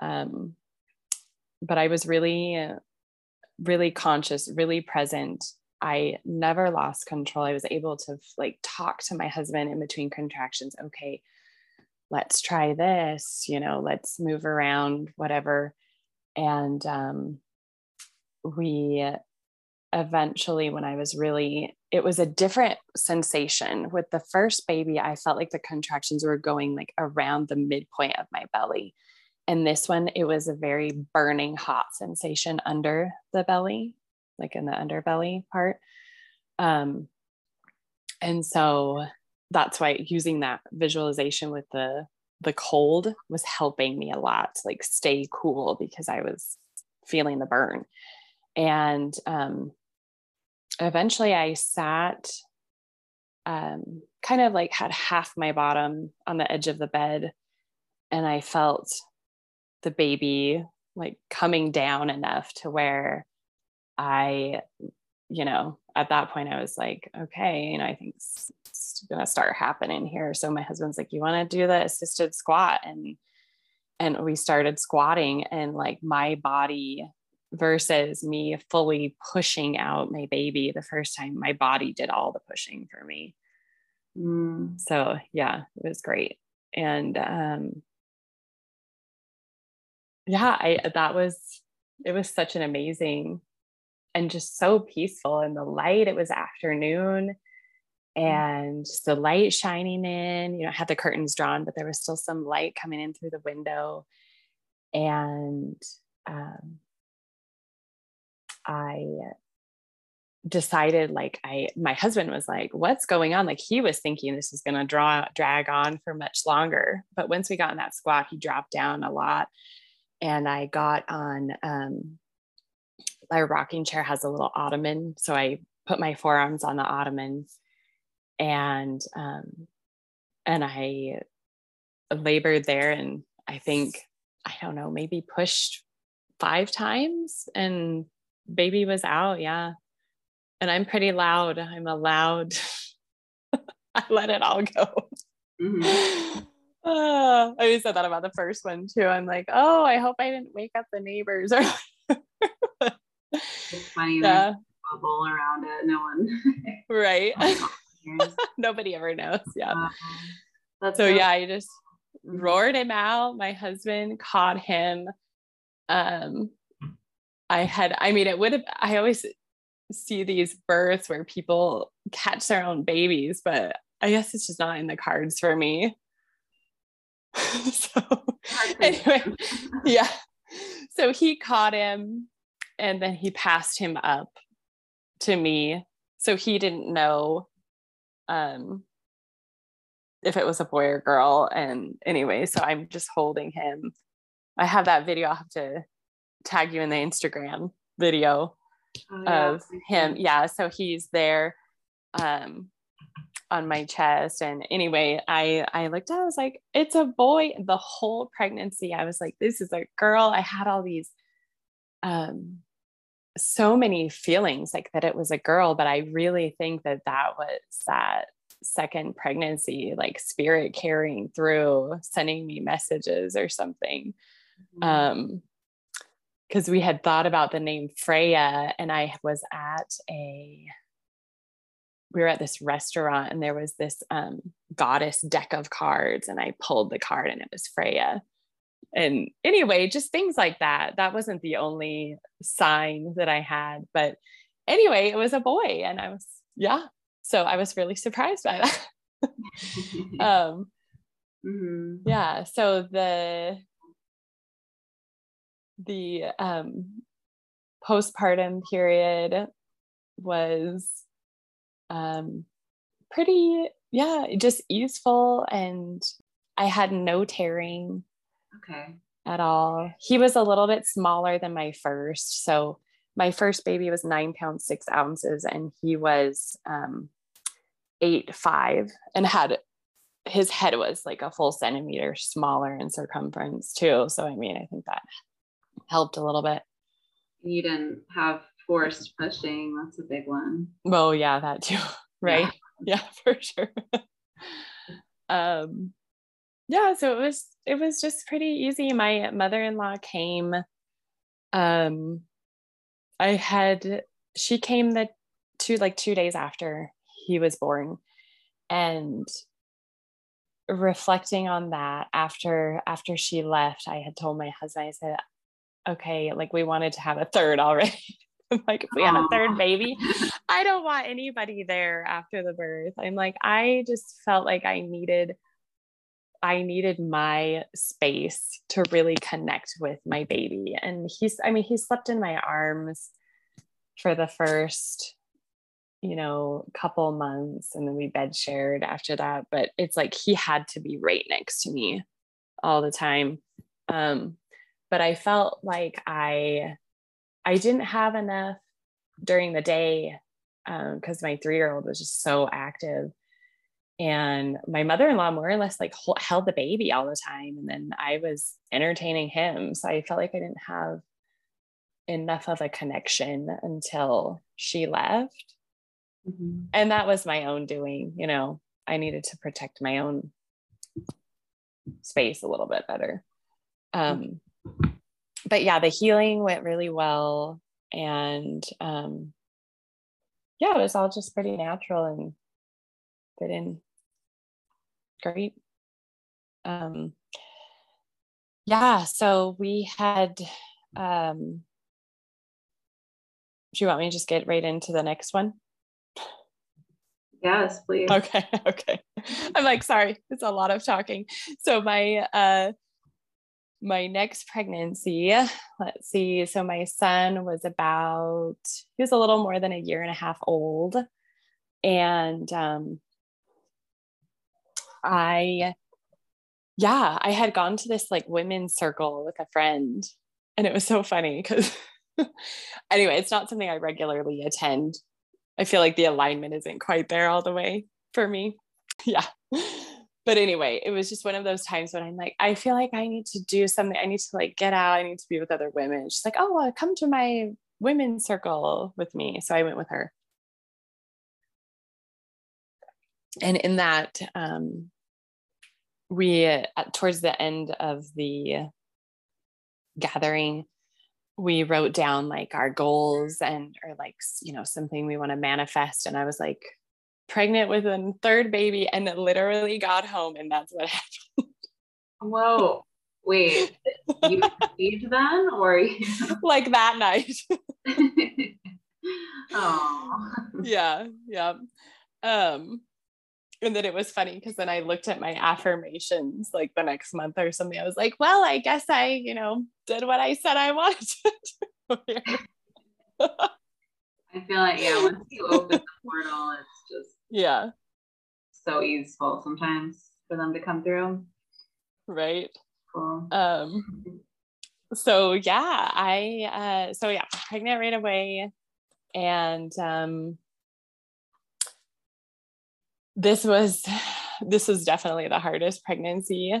Um, but I was really, really conscious, really present. I never lost control. I was able to like talk to my husband in between contractions. Okay, let's try this, you know, let's move around, whatever. And um, we eventually, when I was really, it was a different sensation. With the first baby, I felt like the contractions were going like around the midpoint of my belly. And this one, it was a very burning hot sensation under the belly, like in the underbelly part. Um, and so that's why using that visualization with the the cold was helping me a lot to like stay cool because I was feeling the burn. And um, eventually I sat um, kind of like had half my bottom on the edge of the bed and I felt the baby like coming down enough to where I, you know, at that point I was like, okay, you know, I think going to start happening here. So my husband's like, you want to do the assisted squat? And, and we started squatting and like my body versus me fully pushing out my baby the first time my body did all the pushing for me. Mm. So yeah, it was great. And, um, yeah, I, that was, it was such an amazing and just so peaceful in the light. It was afternoon. And just the light shining in. You know, I had the curtains drawn, but there was still some light coming in through the window. And um, I decided like I my husband was like what's going on like he was thinking this is going to draw drag on for much longer but once we got in that squat he dropped down a lot and I got on um my rocking chair has a little ottoman so I put my forearms on the ottoman and um, and I labored there, and I think I don't know, maybe pushed five times, and baby was out. Yeah, and I'm pretty loud. I'm a loud, (laughs) I let it all go. Mm-hmm. Uh, (sighs) I always said that about the first one too. I'm like, oh, I hope I didn't wake up the neighbors. Or it's funny. Yeah. Bubble around it. No one. (laughs) right. (laughs) (laughs) Nobody ever knows. Yeah. Uh, so, so yeah, I just mm-hmm. roared him out. My husband caught him. Um, I had, I mean, it would have, I always see these births where people catch their own babies, but I guess it's just not in the cards for me. (laughs) so anyway, yeah. So he caught him and then he passed him up to me. So he didn't know um if it was a boy or girl. And anyway, so I'm just holding him. I have that video. I'll have to tag you in the Instagram video oh, yeah. of him. Yeah. So he's there um, on my chest. And anyway, I, I looked at, I was like, it's a boy. The whole pregnancy, I was like, this is a girl. I had all these, um, so many feelings like that it was a girl, but I really think that that was that second pregnancy, like spirit carrying through, sending me messages or something. Mm-hmm. Um, because we had thought about the name Freya, and I was at a we were at this restaurant and there was this um, goddess deck of cards and i pulled the card and it was freya and anyway just things like that that wasn't the only sign that i had but anyway it was a boy and i was yeah so i was really surprised by that (laughs) um mm-hmm. yeah so the the um, postpartum period was um, pretty, yeah, just easeful. And I had no tearing. Okay. At all. He was a little bit smaller than my first. So my first baby was nine pounds, six ounces, and he was um, eight, five, and had his head was like a full centimeter smaller in circumference, too. So, I mean, I think that helped a little bit. You didn't have forced pushing. That's a big one. Oh yeah, that too. (laughs) Right. Yeah, (laughs) yeah for sure. (laughs) um yeah, so it was it was just pretty easy. My mother-in-law came um I had she came the two like two days after he was born and reflecting on that after after she left i had told my husband i said okay, like we wanted to have a third already. (laughs) like if we had a third baby, (laughs) I don't want anybody there after the birth. I'm like, I just felt like I needed I needed my space to really connect with my baby. And he's, I mean, he slept in my arms for the first, you know, couple months and then we bed shared after that. But it's like he had to be right next to me all the time. Um, but I felt like I I didn't have enough during the day because um, my three year old was just so active. And my mother in law more or less like held the baby all the time. And then I was entertaining him. So I felt like I didn't have enough of a connection until she left. Mm-hmm. And that was my own doing. You know, I needed to protect my own space a little bit better. Um, but yeah, the healing went really well. And um, yeah, it was all just pretty natural and fit in great. Um, yeah, so we had, um, do you want me to just get right into the next one? Yes, please. Okay, (laughs) okay. I'm like, sorry, it's a lot of talking. So my uh my next pregnancy, let's see. So my son was about, he was a little more than a year and a half old. And um, I, yeah, I had gone to this like women's circle with a friend. And it was so funny because, (laughs) anyway, it's not something I regularly attend. I feel like the alignment isn't quite there all the way for me. (laughs) Yeah but anyway, it was just one of those times when I'm like, I feel like I need to do something. I need to like get out. I need to be with other women. She's like, oh, uh, come to my women's circle with me. So I went with her. And in that, um, we, uh, towards the end of the gathering, we wrote down like our goals and or like you know something we want to manifest. And i was like pregnant with a third baby and it literally got home and that's what (laughs) happened. Whoa. Wait. You conceived then or (laughs) like that night. (laughs) Oh yeah. Yeah um and then it was funny because then I looked at my affirmations like the next month or something. I was like, well, I guess I, you know, did what I said I (laughs) wanted to (laughs) I feel like, yeah, once you open the portal, it's just yeah, so easeful sometimes for them to come through. Right. Cool. Um so yeah, I uh so yeah, pregnant right away. And um this was (sighs) this was definitely the hardest pregnancy.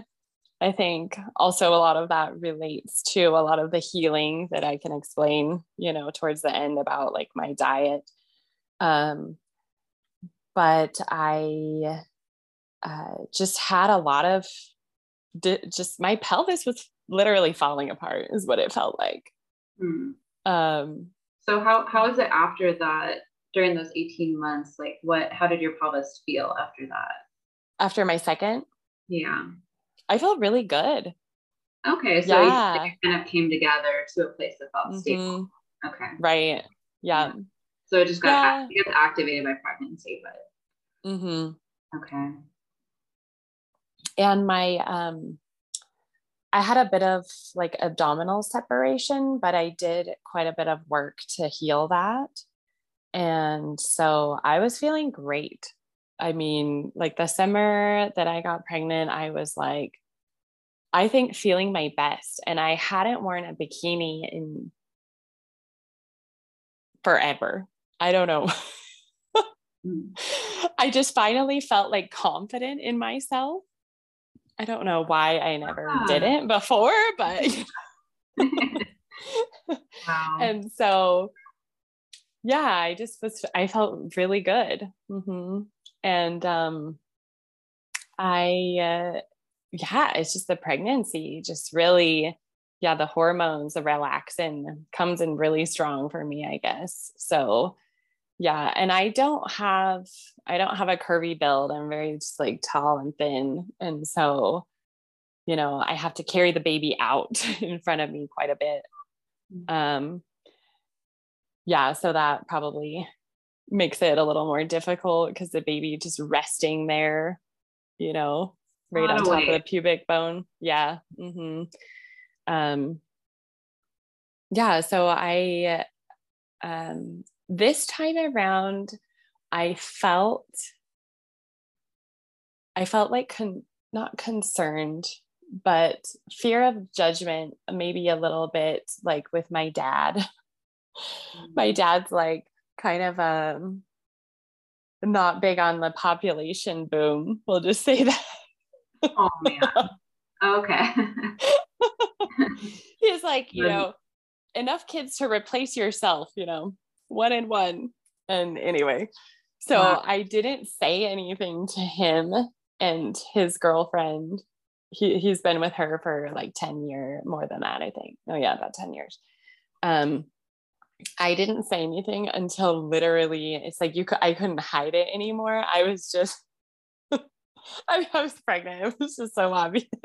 I think also a lot of that relates to a lot of the healing that i can explain you know towards the end about like my diet. Um but i uh, just had a lot of di- just my pelvis was literally falling apart is what it felt like. Hmm. um So how how is it after that during those 18 months? Like what how did your pelvis feel after that? after my second Yeah. i felt really good Okay. So Yeah. it kind of came together to a place that felt Mhm. stable. Okay. right yeah So it just got Yeah. it gets activated by pregnancy, but mm-hmm. okay. and my um i had a bit of like abdominal separation but i did quite a bit of work to heal that and so i was feeling great i mean like the summer that i got pregnant i was like i think feeling my best and i hadn't worn a bikini in forever i don't know Mm. (laughs) I just finally felt like confident in myself. I don't know why I never Ah. didn't before, but (laughs) (laughs) Wow. and so yeah, I just was I felt really good. hmm And um I uh yeah, it's just the pregnancy just really yeah, the hormones, the relaxin comes in really strong for me, I guess. So yeah and i don't have i don't have a curvy build. I'm very just like tall and thin. And so you know i have to carry the baby out (laughs) in front of me quite a bit. Um yeah so that probably makes it a little more difficult because the baby just resting there you know right on top of the pubic bone. Yeah hmm um yeah so i um this time around i felt i felt like con- not concerned but fear of judgment maybe a little bit like with my dad (laughs) my dad's like kind of um not big on the population boom. We'll just say that. Oh man. Okay. (laughs) he's like you know enough kids to replace yourself you know one and one. And anyway so Wow. i didn't say anything to him and his girlfriend. He, he's been with her for like 10 year more than that i think. Oh yeah about 10 years. Um i didn't say anything until literally it's like you could i couldn't hide it anymore i was just (laughs) I, I was pregnant (laughs) it was just so obvious (laughs)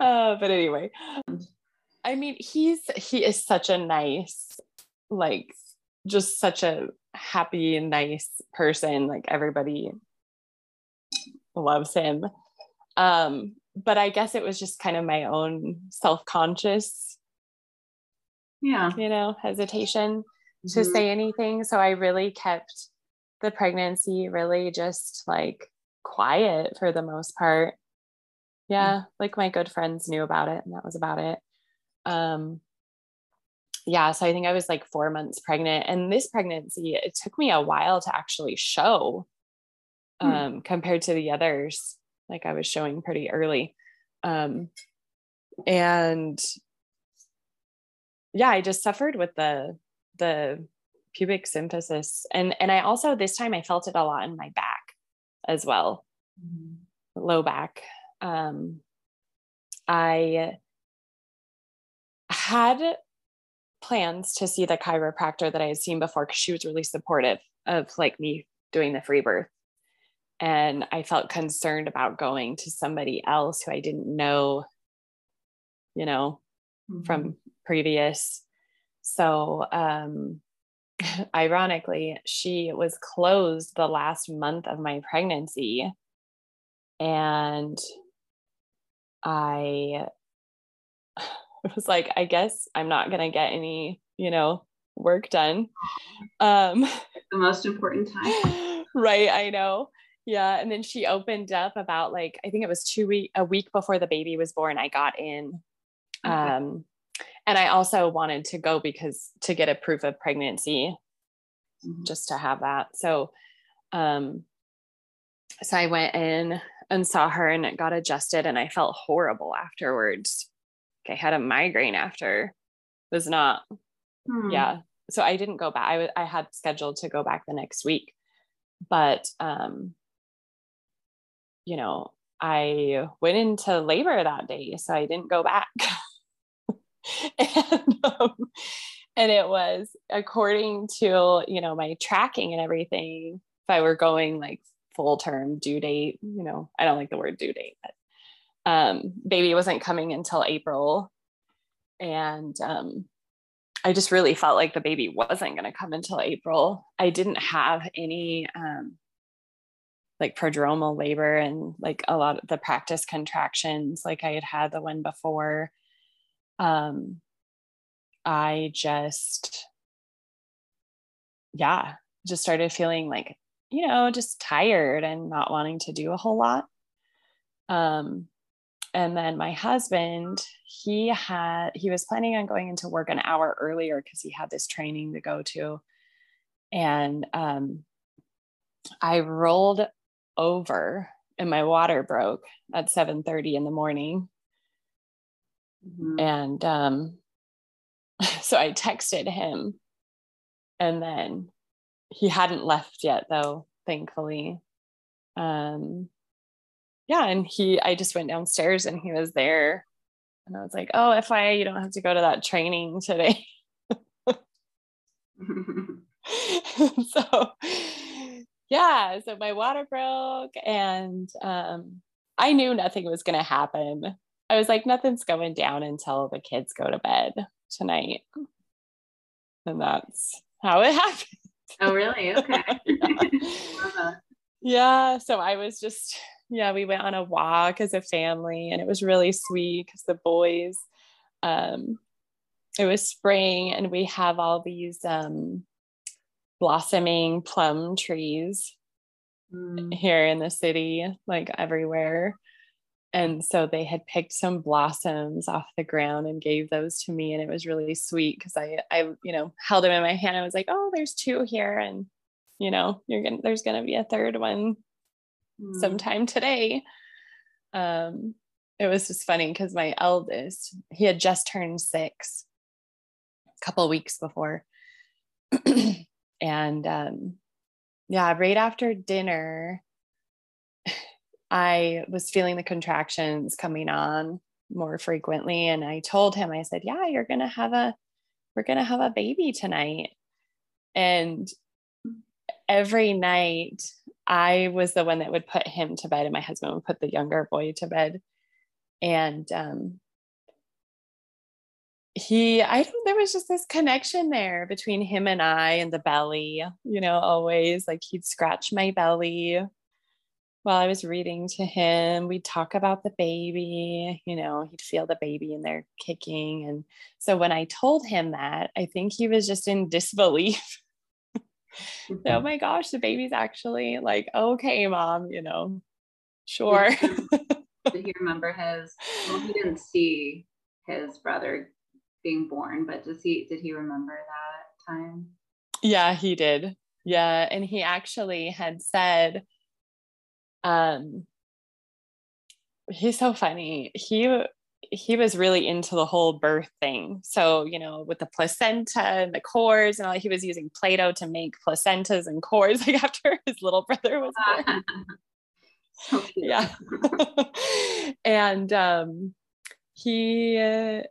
uh but anyway I mean, he's he is such a nice, like, just such a happy nice person. Like everybody loves him. Um, but I guess it was just kind of my own self-conscious, yeah. you know, hesitation to Mhm. say anything. So I really kept the pregnancy really just like quiet for the most part. Yeah, like my good friends knew about it and that was about it. Um yeah, so I think I was like 4 months pregnant and this pregnancy it took me a while to actually show Hmm. um compared to the others. Like I was showing pretty early. Um and yeah, I just suffered with the the pubic symphysis and and I also this time I felt it a lot in my back. as well, mm-hmm. low back. Um, I had plans to see the chiropractor that I had seen before because she was really supportive of like me doing the free birth. And I felt concerned about going to somebody else who I didn't know, you know, mm-hmm. from previous. So, um, (laughs) ironically, she was closed the last month of my pregnancy. And I (laughs) was like, I guess I'm not going to get any, you know, work done. Um, (laughs) the most important time. right. I know. Yeah. And then she opened up about like, I think it was two week, a week before the baby was born, I got in. Okay. Um, and I also wanted to go because to get a proof of pregnancy, mm-hmm. just to have that. So, um, so I went in and saw her and it got adjusted and I felt horrible afterwards. I had a migraine after. It was not, hmm. yeah. So I didn't go back. I, w- I had scheduled to go back the next week, but, um, you know, I went into labor that day, so I didn't go back. (laughs) (laughs) and, um, and it was according to, you know, my tracking and everything. If I were going like full term due date, you know, I don't like the word due date, but um, baby wasn't coming until April. And um, I just really felt like the baby wasn't going to come until April. I didn't have any um, like prodromal labor and like a lot of the practice contractions like I had had the one before. Um, I just, yeah, just started feeling like, you know, just tired and not wanting to do a whole lot. Um, and then my husband he had he was planning on going into work an hour earlier because he had this training to go to and um, i rolled over and my water broke at 7.30 in the morning mm-hmm. and um, (laughs) so i texted him and then he hadn't left yet though thankfully um, yeah, and he, I just went downstairs and he was there. And I was like, oh, FYI, you don't have to go to that training today. (laughs) (laughs) so, yeah, so my water broke and um, I knew nothing was going to happen. I was like, nothing's going down until the kids go to bed tonight. And that's how it (laughs) happened. Oh, really? Okay. yeah. (laughs) yeah. So I was just yeah, we went on a walk as a family and it was really sweet because the boys, um, it was spring and we have all these um, blossoming plum trees mm. here in the city, like everywhere. And so they had picked some blossoms off the ground and gave those to me. And it was really sweet because I, I, you know, held them in my hand. I was like, oh, there's two here. And, you know, you're going to, there's going to be a third one mm. sometime today. Um, it was just funny because my eldest, he had just turned six a couple weeks before. (clears throat) and um, yeah, right after dinner, I was feeling the contractions coming on more frequently. And I told him, I said, Yeah, you're going to have a, we're going to have a baby tonight. And every night I was the one that would put him to bed, and my husband would put the younger boy to bed. And um, he, I think there was just this connection there between him and I and the belly, you know, always like he'd scratch my belly while I was reading to him. We'd talk about the baby, you know, he'd feel the baby in there kicking. And so when I told him that, I think he was just in disbelief (laughs) oh mm-hmm. my gosh, the baby's actually like, okay, mom, you know, sure. (laughs) Did he remember his? Well, he didn't see his brother being born, but does he? Did he remember that time? Yeah, he did. Yeah, and he actually had said, um, he's so funny. He he was really into the whole birth thing. So, you know, with the placenta and the cores and all, he was using Play Doh to make placentas and cores like (laughs) after his little brother was born. (laughs) So yeah. (laughs) and um, he, uh,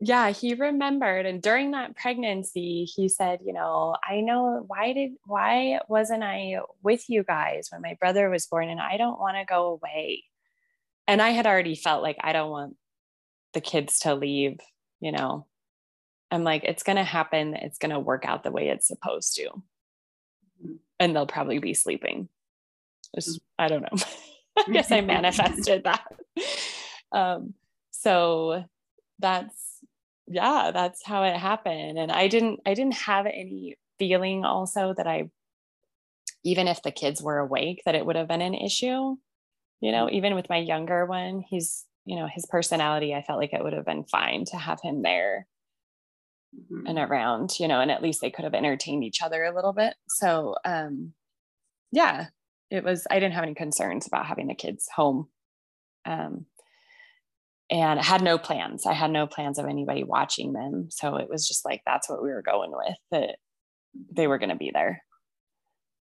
yeah, he remembered. And during that pregnancy, he said, you know, I know why did, why wasn't I with you guys when my brother was born? And I don't want to go away. And I had already felt like I don't want the kids to leave, you know. I'm like, it's going to happen. It's going to work out the way it's supposed to. Mm-hmm. And they'll probably be sleeping. Just, I don't know. (laughs) I guess I (laughs) manifested that. Um, so that's yeah, that's how it happened. And I didn't I didn't have any feeling also that I even if the kids were awake that it would have been an issue. You know, even with my younger one, he's, you know, his personality, I felt like it would have been fine to have him there mm-hmm. and around, you know, and at least they could have entertained each other a little bit. So um yeah, it was I didn't have any concerns about having the kids home. Um and I had no plans. I had no plans of anybody watching them. So it was just like that's what we were going with that they were going to be there.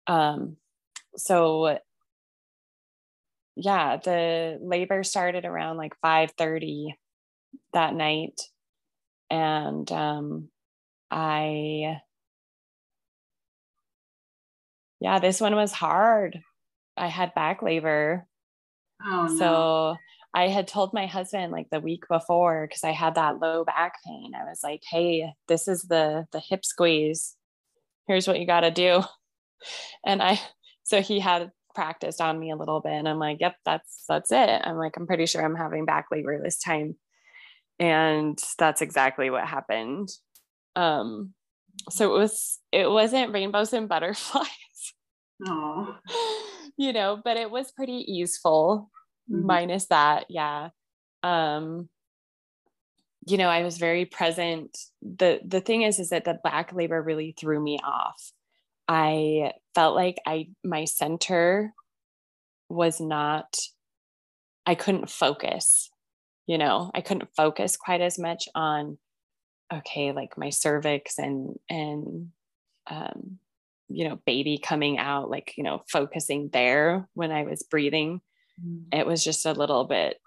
Um, so yeah, the labor started around like 5:30 that night, and um, I yeah, this one was hard. I had back labor. Oh, no. I had told my husband like the week before because I had that low back pain. I was like, "Hey, this is the the hip squeeze. Here's what you got to do." (laughs) And I so he had practiced on me a little bit and I'm like, "Yep, that's that's it." I'm like, "I'm pretty sure I'm having back labor this time." And that's exactly what happened. Um so it was it wasn't rainbows and (laughs) butterflies. Oh. you know, but it was pretty easeful mm-hmm. minus that yeah um you know i was very present the the thing is is that the back labor really threw me off i felt like i my center was not i couldn't focus you know i couldn't focus quite as much on okay like my cervix and and um you know baby coming out like you know focusing there when i was breathing. It was just a little bit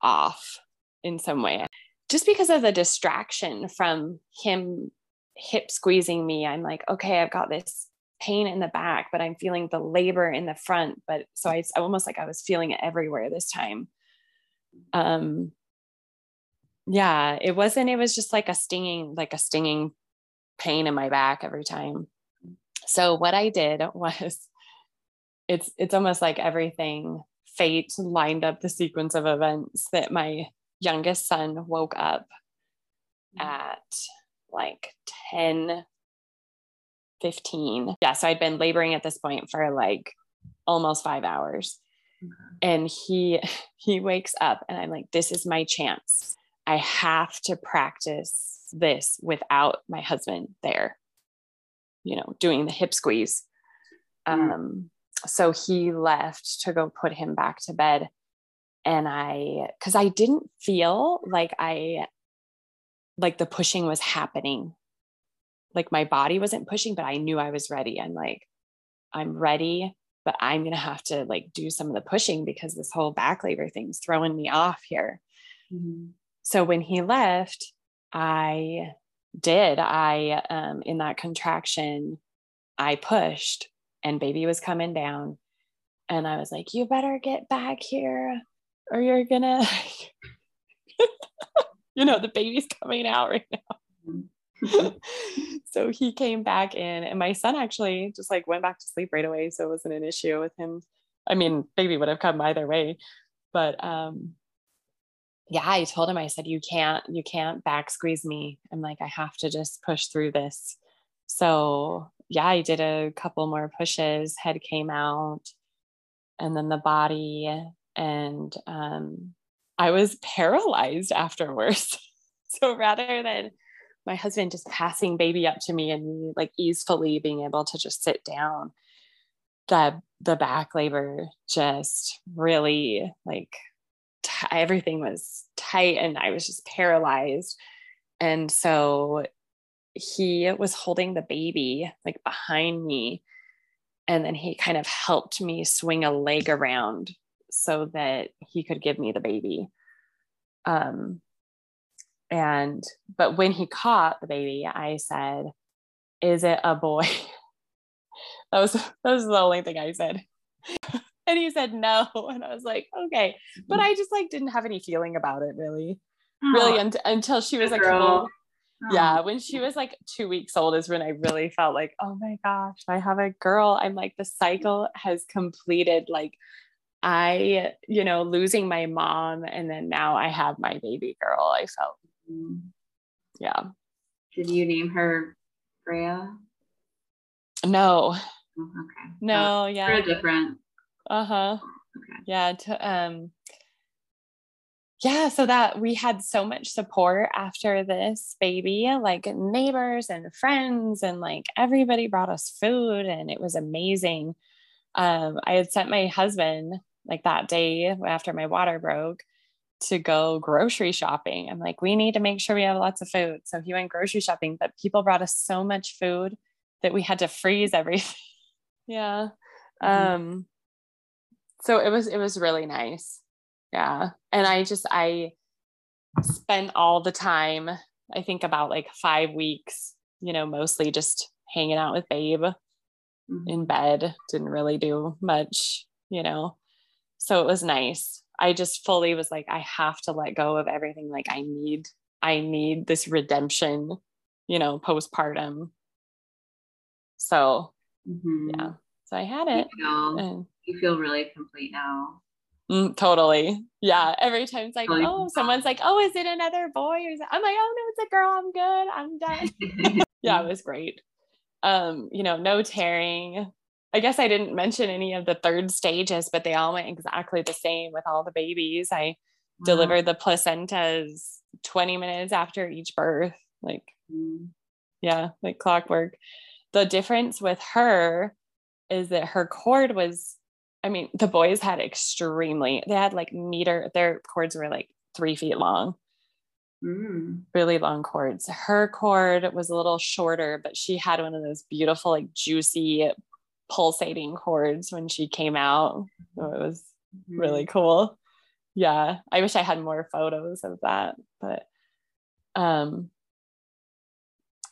off in some way. Just because of the distraction from him hip squeezing me, I'm like, okay, I've got this pain in the back, but I'm feeling the labor in the front. But so I almost like I was feeling it everywhere this time. Um, yeah, it wasn't, it was just like a stinging, like a stinging pain in my back every time. So what I did (laughs) was it's it's almost like everything fate lined up the sequence of events that my youngest son woke up mm. at like 10 15 yeah so i'd been laboring at this point for like almost five hours. And he (laughs) he wakes up and i'm like this is my chance. I have to practice this without my husband there you know doing the hip squeeze. Mm. um so he left to go put him back to bed. And i because i didn't feel like i like the pushing was happening. Like my body wasn't pushing but i knew i was ready. I'm like i'm ready but i'm going to have to like do some of the pushing because this whole back labor thing's throwing me off here. Mm-hmm. so when he left i did. I um in that contraction i pushed and baby was coming down. And i was like you better get back here or you're gonna (laughs) you know the baby's coming out right now. So he came back in and my son actually just like went back to sleep right away so it wasn't an issue with him. I mean baby would have come either way but um yeah i told him i said you can't you can't back squeeze me. I'm like i have to just push through this. So yeah, I did a couple more pushes, head came out, and then the body. And um, I was (laughs) paralyzed afterwards. (laughs) so rather than my husband just passing baby up to me and me like easefully being able to just sit down, the the back labor just really like t- everything was tight and I was just paralyzed. And so he was holding the baby like behind me and then he kind of helped me swing a leg around so that he could give me the baby. Um and but when he caught the baby i said is it a boy? (laughs) That was that was the only thing i said. (laughs) And he said no (laughs) and i was like okay. But i just like didn't have any feeling about it really. Oh, really un- until she was like oh. yeah when she was like two weeks old is when i really felt like oh my gosh i have a girl. I'm like the cycle has completed like i you know losing my mom and then now i have my baby girl i felt mm-hmm. yeah. Did you name her freya? No. Oh, okay. No yeah. different. Uh-huh. Okay. yeah to, um yeah so that we had so much support after this baby like neighbors and friends and like everybody brought us food and it was amazing. Um i had sent my husband like that day after my water broke to go grocery shopping. I'm like we need to make sure we have lots of food. So he went grocery shopping but people brought us so much food that we had to freeze (laughs) everything. Yeah. Mm-hmm. um so it was it was really nice yeah and i just i spent all the time i think about like five weeks you know mostly just hanging out with babe mm-hmm. in bed didn't really do much you know so it was nice i just fully was like i have to let go of everything like i need i need this redemption you know postpartum so mm-hmm. yeah so i had it and, you feel really complete now. Mm, totally. Yeah. Every time it's like, oh, someone's like, oh, is it another boy? Or is it? I'm like, oh no, it's a girl. I'm good. I'm done. (laughs) (laughs) yeah, it was great. Um, you know, no tearing. I guess I didn't mention any of the third stages, but they all went exactly the same with all the babies. I wow. delivered the placentas 20 minutes after each birth. Like, mm. yeah, like clockwork. The difference with her is that her cord was I mean, the boys had extremely, they had like meter, their cords were like three feet long, mm. really long cords. Her cord was a little shorter, but she had one of those beautiful, like juicy, pulsating cords when she came out. So it was mm-hmm. really cool. Yeah. I wish I had more photos of that, but um,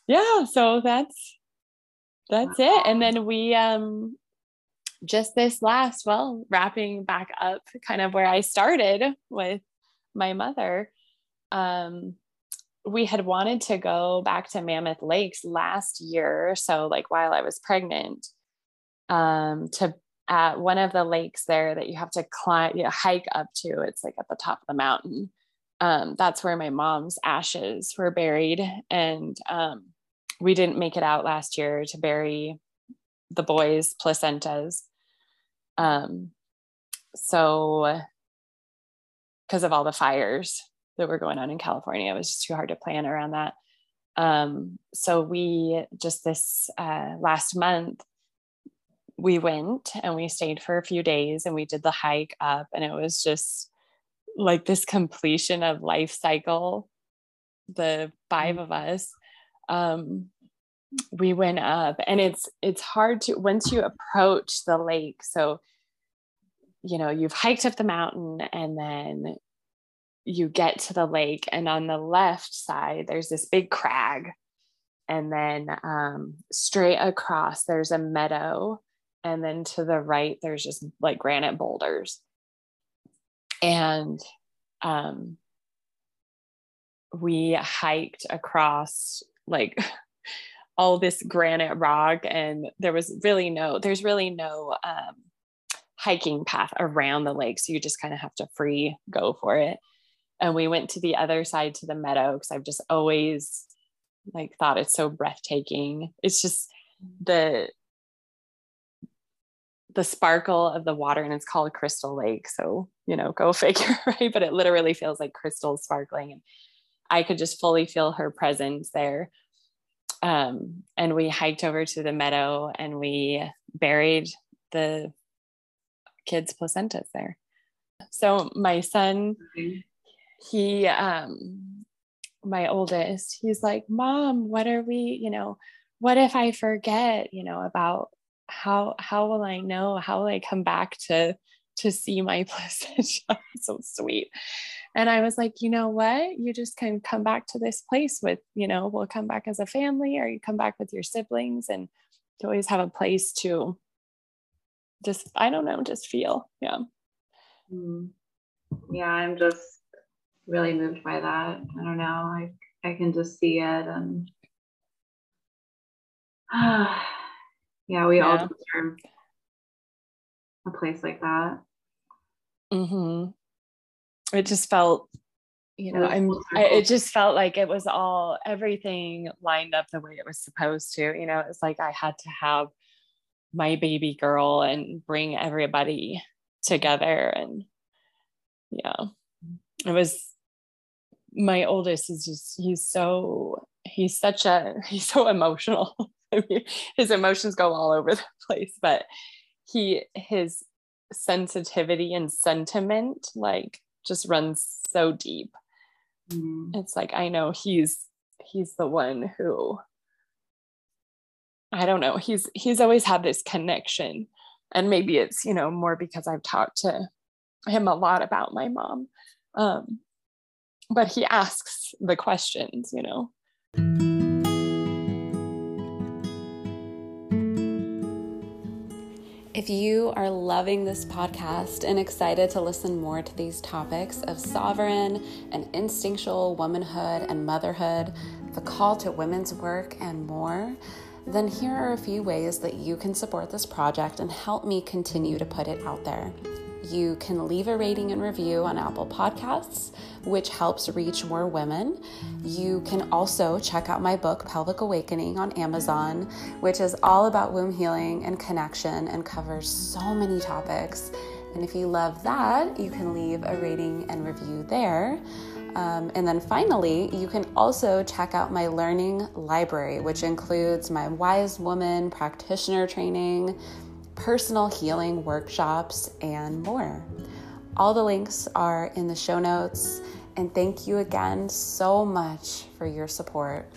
yeah, so that's that's it. And then we um just this last, well, wrapping back up kind of where I started with my mother, um, we had wanted to go back to Mammoth Lakes last year. So, like while I was pregnant, um, to at one of the lakes there that you have to climb, you know, hike up to. It's like at the top of the mountain. Um, that's where my mom's ashes were buried, and um, we didn't make it out last year to bury the boys' placentas. Um, so, because of all the fires that were going on in California, it was just too hard to plan around that. Um, so we just this uh, last month we went and we stayed for a few days and we did the hike up and it was just like this completion of life cycle the 5 of us um, we went up and it's it's hard to once you approach the lake so you know you've hiked up the mountain and then you get to the lake and on the left side there's this big crag and then um, straight across there's a meadow and then to the right there's just like granite boulders. And um, we hiked across like all this granite rock and there was really no there's really no um, hiking path around the lake so you just kind of have to free go for it. And we went to the other side to the meadow because i've just always like thought it's so breathtaking. It's just the the sparkle of the water and it's called crystal lake so you know go (laughs) figure right? But it literally feels like crystals sparkling and i could just fully feel her presence there um, and we hiked over to the meadow and we buried the kids' placentas there. So my son, he, um, my oldest, he's like, Mom, what are we, you know, what if I forget, you know, about how how will I know? How will I come back to to see my (laughs) placenta? so sweet. And I was like, you know what? You just can come back to this place with, you know, we'll come back as a family or you come back with your siblings and to always have a place to just, I don't know, just feel. Yeah. Mm. Yeah, I'm just really moved by that. I don't know. I I can just see it and (sighs) yeah, we yeah. all deserve a place like that. Mm-hmm. It just felt, you know, I'm. I, it just felt like it was all everything lined up the way it was supposed to. You know, it's like I had to have my baby girl and bring everybody together, and yeah, it was. My oldest is just he's so he's such a (laughs) he's so emotional. (laughs) I mean, his emotions go all over the place, but he his sensitivity and sentiment like just runs so deep. Mm. It's like I know he's he's the one who I don't know, he's he's always had this connection. And maybe it's, you know, more because I've talked to him a lot about my mom. Um, but he asks the questions, you know. If you are loving this podcast and excited to listen more to these topics of sovereign and instinctual womanhood and motherhood, the call to women's work, and more, then here are a few ways that you can support this project and help me continue to put it out there. You can leave a rating and review on Apple Podcasts, which helps reach more women. You can also check out my book, Pelvic Awakening, on Amazon, which is all about womb healing and connection and covers so many topics. And if you love that, you can leave a rating and review there. Um, and then finally, you can also check out my learning library, which includes my Wise Woman practitioner training, personal healing workshops, and more. All the links are in the show notes. And thank you again so much for your support.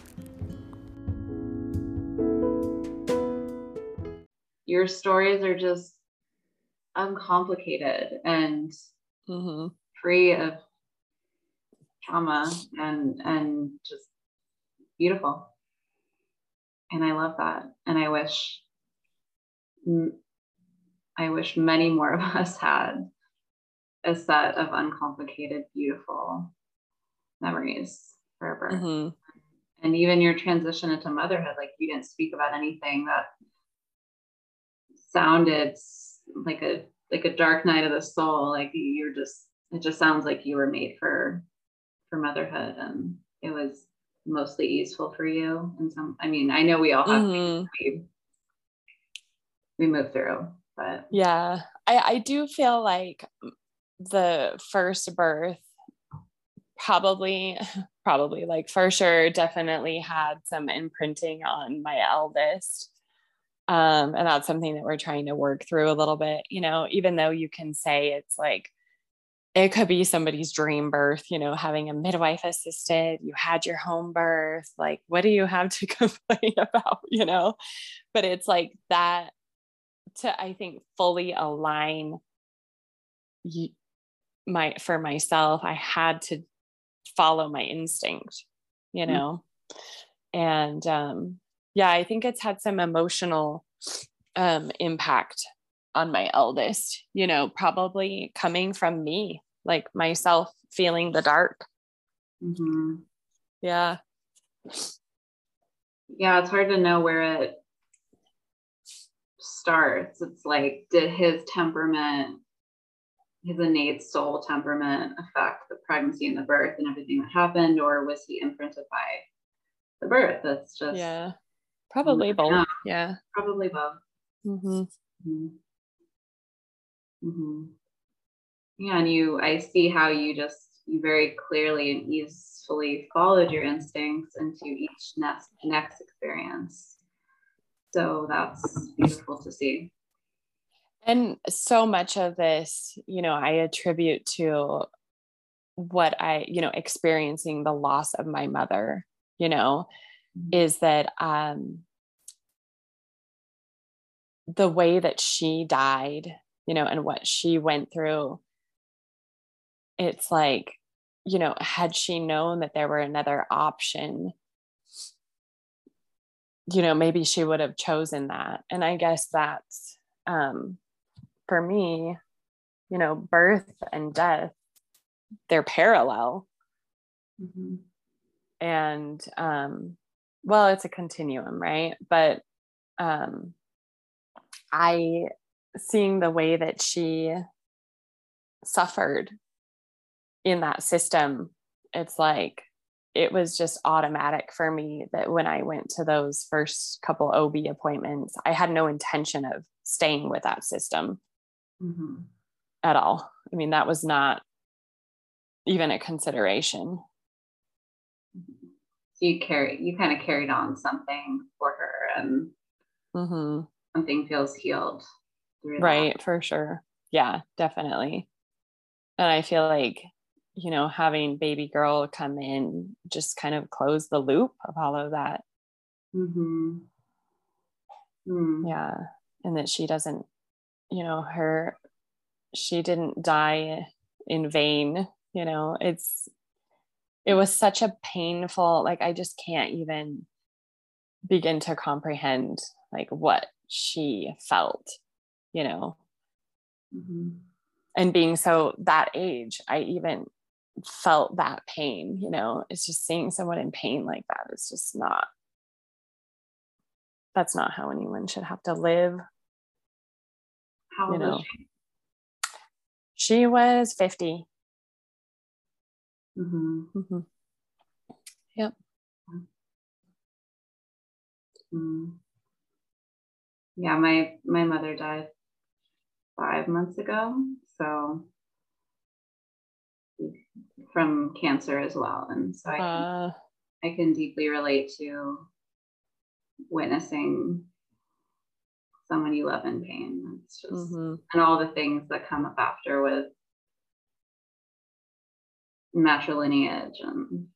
Your stories are just uncomplicated and mm-hmm. free of trauma and and just beautiful and i love that and i wish I wish many more of us had a set of uncomplicated, beautiful memories forever. Mm-hmm. And even your transition into motherhood, like you didn't speak about anything that sounded like a like a dark night of the soul. Like you're just it just sounds like you were made for for motherhood and it was mostly easeful for you and some i mean i know we all have mm-hmm. we, we move through but yeah I, I do feel like the first birth probably (laughs) probably like for sure definitely had some imprinting on my eldest um, and that's something that we're trying to work through a little bit you know even though you can say it's like it could be somebody's dream birth you know having a midwife assisted you had your home birth like what do you have to (laughs) complain about you know? But it's like that to i think fully align my for myself i had to follow my instinct you mm. know mm-hmm. and um yeah i think it's had some emotional um impact on my eldest you know probably coming from me like myself feeling the dark mm-hmm. yeah yeah it's hard to know where it starts, it's like, did his temperament, his innate soul temperament affect the pregnancy and the birth and everything that happened, or was he imprinted by the birth? That's just yeah, probably both. Know. Yeah, probably both. Mm-hmm. Mm-hmm. Mm-hmm. Yeah, and you, I see how you just you very clearly and easily followed your instincts into each next next experience. So that's beautiful to see. And so much of this, you know, I attribute to what I, you know, experiencing the loss of my mother, you know, mm-hmm. is that um the way that she died, you know, and what she went through, it's like, you know, had she known that there were another option, you know, maybe she would have chosen that. And I guess that's um, for me, you know, birth and death, they're parallel. Mm-hmm. And um, well, it's a continuum, right? But um, I seeing the way that she suffered in that system, it's like it was just automatic for me that when I went to those first couple OB appointments, I had no intention of staying with that system mm-hmm. at all. I mean, that was not even a consideration. So you carry, you kind of carried on something for her and mm-hmm. something feels healed. Right, that. for sure. Yeah, definitely. And I feel like, you know, having baby girl come in just kind of close the loop of all of that. Mm-hmm. Mm. Yeah. And that she doesn't, you know, her, she didn't die in vain. You know, it's, it was such a painful, like, I just can't even begin to comprehend like what she felt you know mm-hmm. and being so that age i even felt that pain you know it's just seeing someone in pain like that is just not that's not how anyone should have to live how you know she? she? was 50 mm-hmm. Mm-hmm. yep mm yeah, my my mother died five months ago, so from cancer as well, and so I can, uh, I can deeply relate to witnessing someone you love in pain. It's just mm-hmm. and all the things that come up after with matrilineage and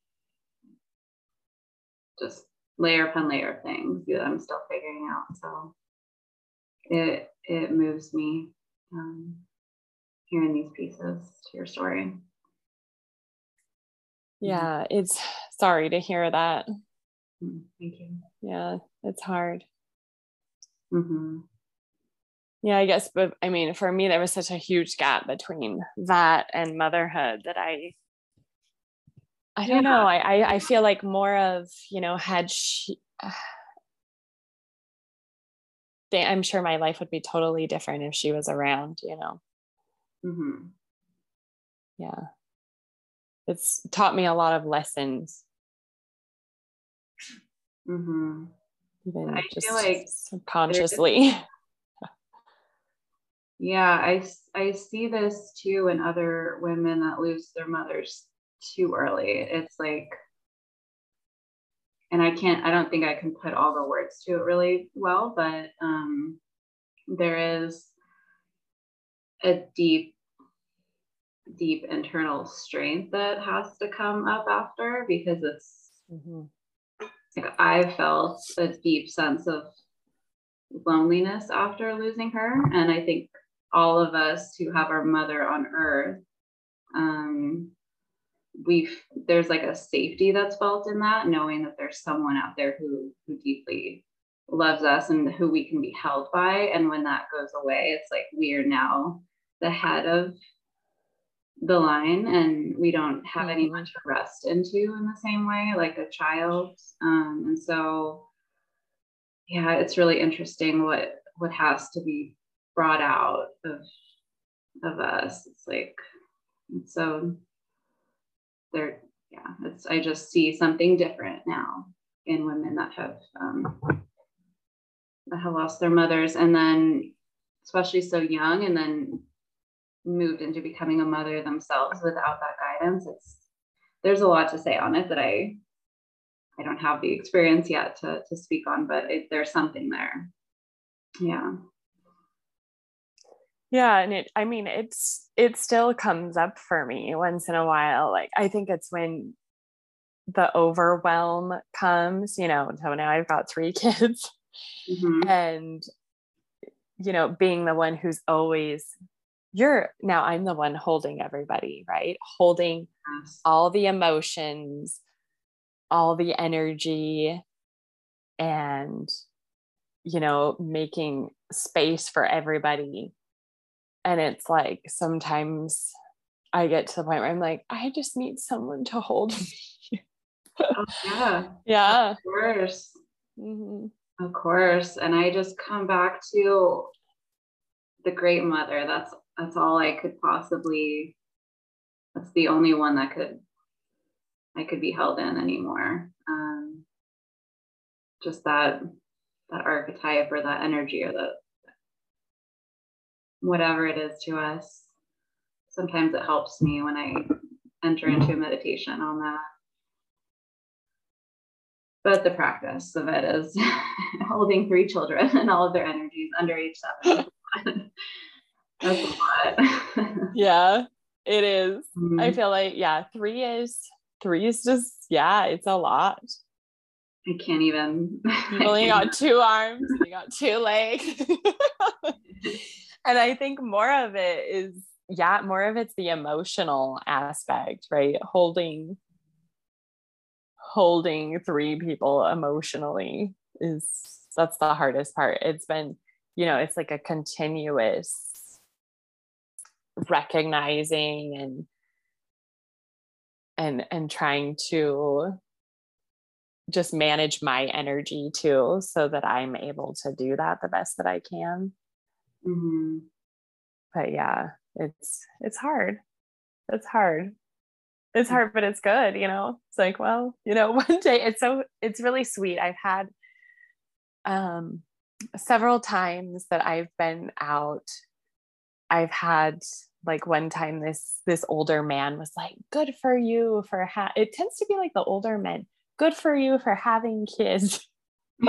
just layer upon layer of things that I'm still figuring out. So it it moves me um, hearing these pieces to your story. Yeah, it's (sighs) sorry to hear that. Mm, thank you. Yeah, it's hard. Mm-hmm. Yeah, I guess, but I mean, for me, there was such a huge gap between that and motherhood that I, I don't yeah. know. I, I, I feel like more of you know had she (sighs) I'm sure my life would be totally different if she was around, you know. Mm-hmm. Yeah. It's taught me a lot of lessons. Mm-hmm. Even I feel like subconsciously. (laughs) yeah, I, I see this too in other women that lose their mothers too early. It's like and I can't, I don't think I can put all the words to it really well, but um, there is a deep, deep internal strength that has to come up after because it's mm-hmm. like I felt a deep sense of loneliness after losing her. And I think all of us who have our mother on earth um, we've there's like a safety that's felt in that knowing that there's someone out there who who deeply loves us and who we can be held by and when that goes away it's like we are now the head of the line and we don't have mm-hmm. anyone to rest into in the same way like a child. Um, and so yeah it's really interesting what what has to be brought out of of us. It's like it's so there, yeah, it's, I just see something different now in women that have, um, that have lost their mothers. And then especially so young and then moved into becoming a mother themselves without that guidance. It's, there's a lot to say on it that I, I don't have the experience yet to, to speak on, but it, there's something there. Yeah yeah and it i mean it's it still comes up for me once in a while like i think it's when the overwhelm comes you know so now i've got three (laughs) kids mm-hmm. and you know, being the one who's always you're now I'm the one holding everybody, right? Holding yes. all the emotions, all the energy and you know, making space for everybody. And it's like sometimes I get to the point where I'm like, I just need someone to hold me. oh, yeah. (laughs) Yeah. Of course. Mm-hmm. Of course. And I just come back to the great mother. That's that's all I could possibly that's the only one that could I could be held in anymore. Um, just that that archetype or that energy or that whatever it is to us. Sometimes it helps me when I enter into meditation on that. But the practice of it is (laughs) holding three children and all of their energies under age (laughs) seven. That's a lot. (laughs) yeah, it is. Mm-hmm. I feel like, yeah, three is three is just, yeah, it's a lot. I can't even. (laughs) You only got two arms, you got two legs. (laughs) and I think more of it is, yeah, more of it's the emotional aspect, right? Holding holding three people emotionally is that's the hardest part. It's been, you know, it's like a continuous recognizing and and and trying to just manage my energy too so that i'm able to do that the best that i can. Mm-hmm. but yeah it's it's hard. It's hard. It's mm. hard but it's good you know? It's like well you know (laughs) one day it's so it's really sweet. I've had um several times that i've been out. I've had like one time this this older man was like good for you for ha-. it tends to be like the older men good for you for having kids (laughs)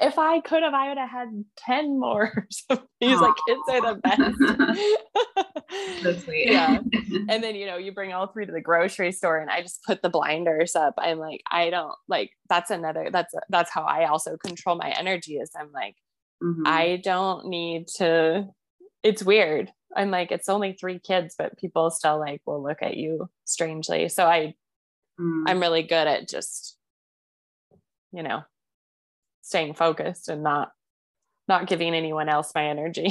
if I could have, I would have had 10 more. (laughs) He's like, kids are the best. That's sweet. yeah. (laughs) And then, you know, you bring all three to the grocery store and I just put the blinders up. I'm like, I don't like, that's another, that's, that's how I also control my energy is I'm like, mm-hmm. I don't need to, it's weird. I'm like, it's only three kids, but people still like will look at you strangely. So I, mm. I'm really good at just, you know, staying focused and not not giving anyone else my energy.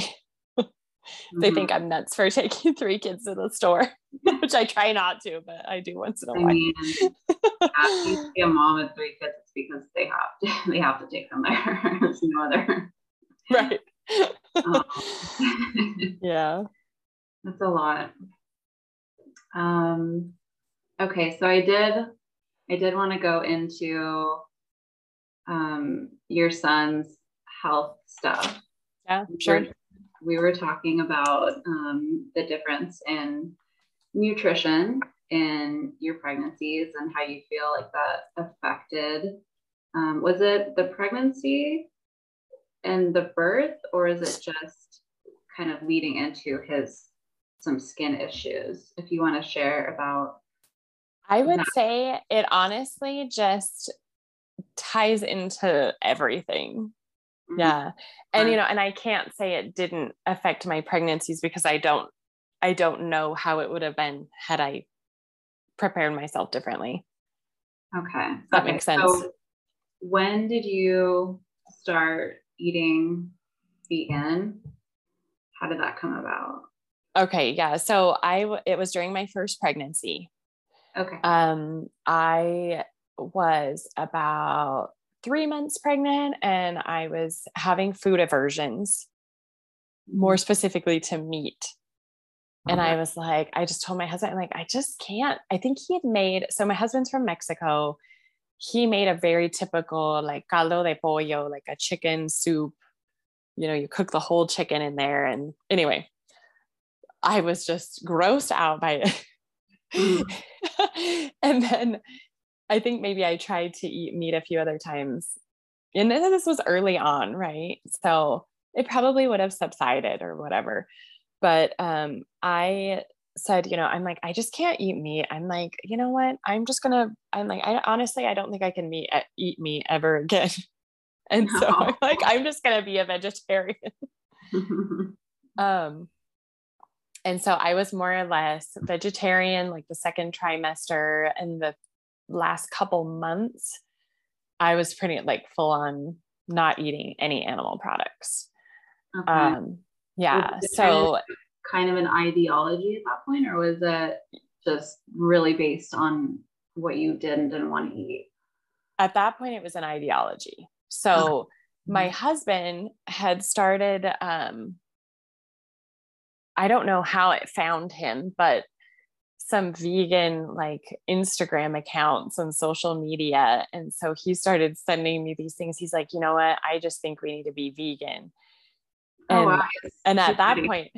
mm-hmm. (laughs) They think I'm nuts for (laughs) taking three kids to the store, (laughs) which I try not to, but I do once in a I while. I mean, to be a mom with three kids, it's because they have to they have to take them there. There's no other. Right. (laughs) Yeah. That's a lot. Um okay, so I did I did want to go into um, your son's health stuff. Yeah, sure. We were talking about um, the difference in nutrition in your pregnancies and how you feel like that affected. Um, was it the pregnancy and the birth, or is it just kind of leading into his some skin issues? If you want to share about I would that. say it honestly just ties into everything. Mm-hmm. Yeah. And you know, and I can't say it didn't affect my pregnancies because I don't I don't know how it would have been had I prepared myself differently. Okay. that okay. makes sense. So when did you start eating vegan? How did that come about? Okay, yeah. So I it was during my first pregnancy. Okay. Um I was about three months pregnant and I was having food aversions, more mm-hmm. specifically to meat. And I was like, I just told my husband, I'm like, I just can't. I think he had made, so my husband's from Mexico. He made a very typical, like caldo de pollo, like a chicken soup. You know, you cook the whole chicken in there. And anyway, I was just grossed out by it. Mm. (laughs) and then I think maybe I tried to eat meat a few other times. And this was early on, right? So it probably would have subsided or whatever. But um, I said, you know, I'm like, I just can't eat meat. I'm like, you know what? I'm just gonna. I'm like, I honestly, I don't think I can meet eat meat ever again. (laughs) And so I'm like, I'm just gonna be a vegetarian. (laughs) um, and so I was more or less vegetarian, like the second trimester and the last couple months. I was pretty like full on not eating any animal products. Okay. Um, yeah. So kind of an ideology at that point, or was it just really based on what you did and didn't want to eat? At that point, it was an ideology. So okay. my husband had started, um, I don't know how it found him, but some vegan like Instagram accounts and social media. And so he started sending me these things. He's like, you know what? I just think we need to be vegan. Oh, and, oh, wow. and at that point,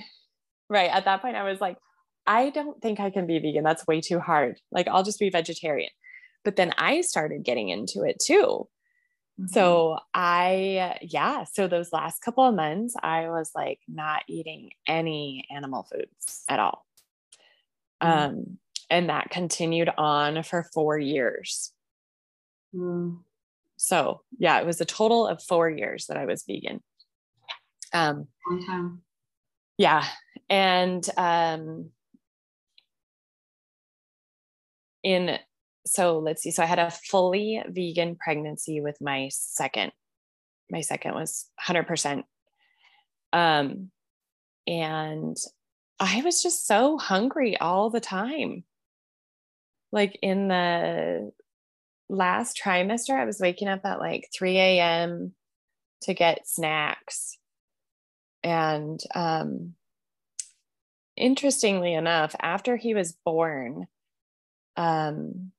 right, at that point, I was like, I don't think I can be vegan. That's way too hard. Like, I'll just be vegetarian. But then I started getting into it too. Mm-hmm. So I, yeah. So those last couple of months, I was like not eating any animal foods at all. Mm-hmm. Um, and that continued on for four years. Mm. So yeah, it was a total of four years that I was vegan. Um, Long time. Yeah. And um, in, so let's see. So I had a fully vegan pregnancy with my second. My second was 100%. Um, and I was just so hungry all the time. Like in the last trimester, I was waking up at like 3 a.m. to get snacks and um, interestingly enough, after he was born, um,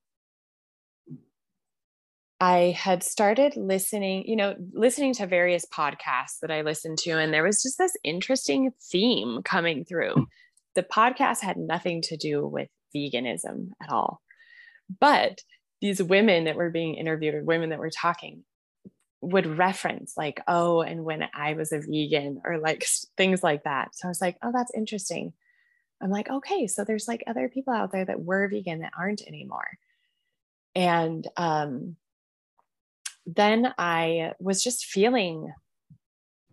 I had started listening, you know, listening to various podcasts that I listened to, and there was just this interesting theme coming through. The podcast had nothing to do with veganism at all. But these women that were being interviewed, or women that were talking, would reference like oh and when i was a vegan or like things like that so i was like oh that's interesting i'm like okay so there's like other people out there that were vegan that aren't anymore. And um, then i was just feeling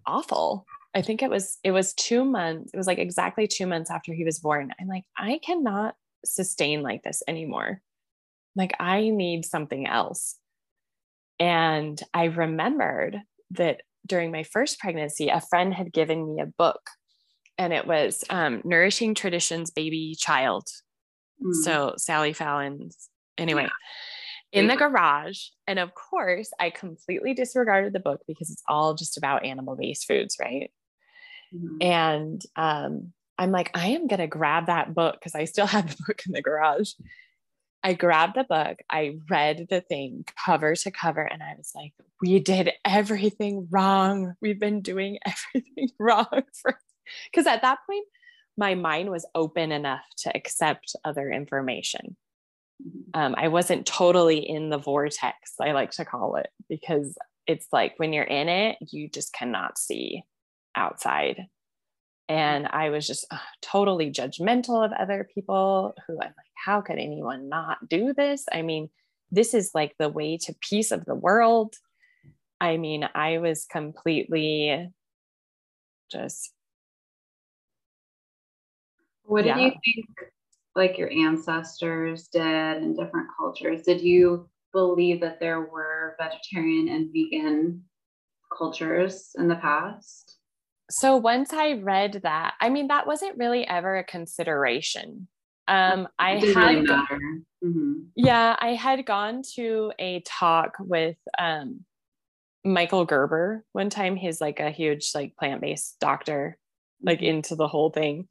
awful. I think it was it was two months it was like exactly two months after he was born. I'm like i cannot sustain like this anymore. Like i need something else. And I remembered that during my first pregnancy, a friend had given me a book, and it was um, Nourishing Traditions Baby Child. Mm. So Sally Fallon's, anyway. Yeah in the garage. And of course, I completely disregarded the book because it's all just about animal based foods, right? Mm-hmm. And um, I'm like, I am going to grab that book because I still (laughs) have the book in the garage. I grabbed the book, I read the thing cover to cover, and I was like, we did everything wrong. We've been doing (laughs) everything wrong for because at that point, my mind was open enough to accept other information. Mm-hmm. Um, I wasn't totally in the vortex, I like to call it, because it's like when you're in it, you just cannot see outside. And I was just uh, totally judgmental of other people who I'm like, how could anyone not do this? I mean, this is like the way to peace of the world. I mean, I was completely just. What did yeah. you think, like your ancestors did in different cultures? Did you believe that there were vegetarian and vegan cultures in the past? So once I read that, I mean, that wasn't really ever a consideration. Um, (laughs) I had, really mm-hmm. yeah, I had gone to a talk with um, Michael Greger one time. He's like a huge like plant based doctor, like mm-hmm. into the whole thing.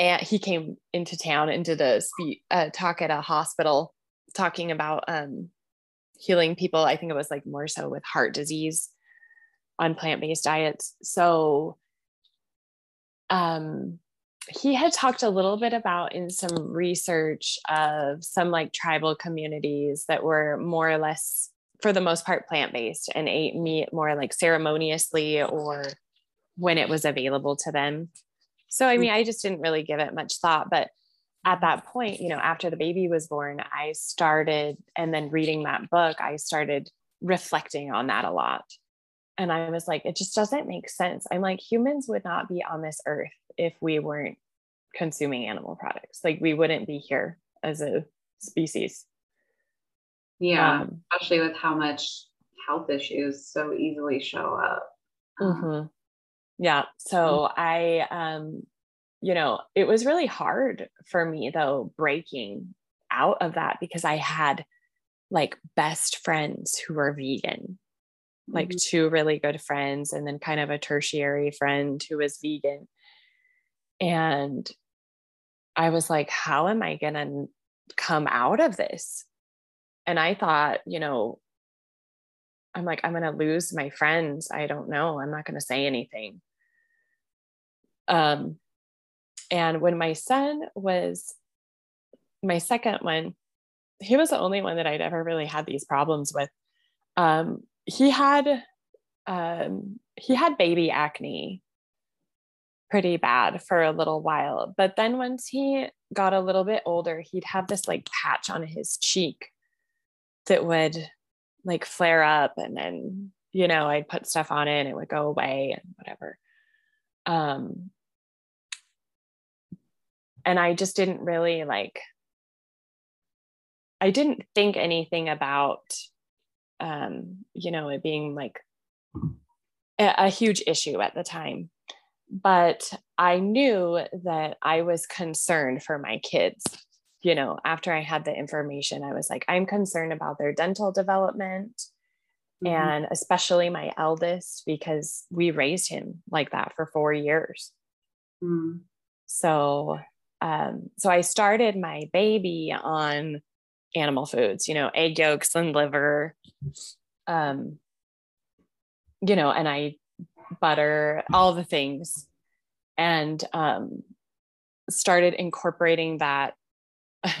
And he came into town and did a speak uh, talk at a hospital, talking about um, healing people. I think it was like more so with heart disease on plant based diets. So, um, he had talked a little bit about in some research of some like tribal communities that were more or less for the most part plant-based and ate meat more like ceremoniously or when it was available to them so i mean i just didn't really give it much thought but at that point you know after the baby was born i started and then reading that book i started reflecting on that a lot and I was like, it just doesn't make sense. I'm like, humans would not be on this earth if we weren't consuming animal products. Like, we wouldn't be here as a species. Yeah, um, especially with how much health issues so easily show up. Um, mm-hmm. Yeah. So mm-hmm. I, um, you know, it was really hard for me though, breaking out of that because I had like best friends who were vegan, like mm-hmm. two really good friends, and then kind of a tertiary friend who was vegan. And I was like, how am I going to come out of this? And I thought, you know, I'm like, I'm going to lose my friends. I don't know. I'm not going to say anything. Um, and when my son was my second one, he was the only one that I'd ever really had these problems with. Um, he had um, he had baby acne pretty bad for a little while, but then once he got a little bit older, he'd have this like patch on his cheek that would like flare up, and then you know I'd put stuff on it and it would go away and whatever. Um, and I just didn't really like I didn't think anything about, um, you know, it being like a, a huge issue at the time. But I knew that I was concerned for my kids. You know, after I had the information, I was like, I'm concerned about their dental development. Mm-hmm. And especially my eldest, because we raised him like that for four years. Mm. So, um, so I started my baby on animal foods, you know, egg yolks and liver, um, you know, and I butter, all the things, and um, started incorporating that (laughs)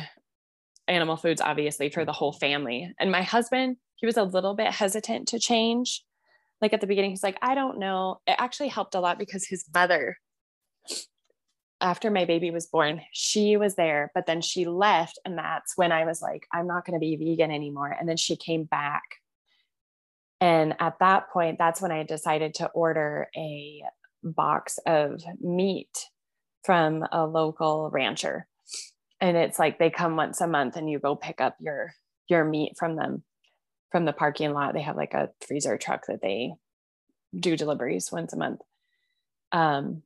animal foods, obviously, for the whole family. And my husband, he was a little bit hesitant to change. Like at the beginning, he's like, I don't know. It actually helped a lot because his mother after my baby was born, she was there, but then she left. And that's when I was like, I'm not going to be vegan anymore. And then she came back. And at that point, that's when I decided to order a box of meat from a local rancher. And it's like they come once a month and you go pick up your your meat from them from the parking lot. They have like a freezer truck that they do deliveries once a month. Um,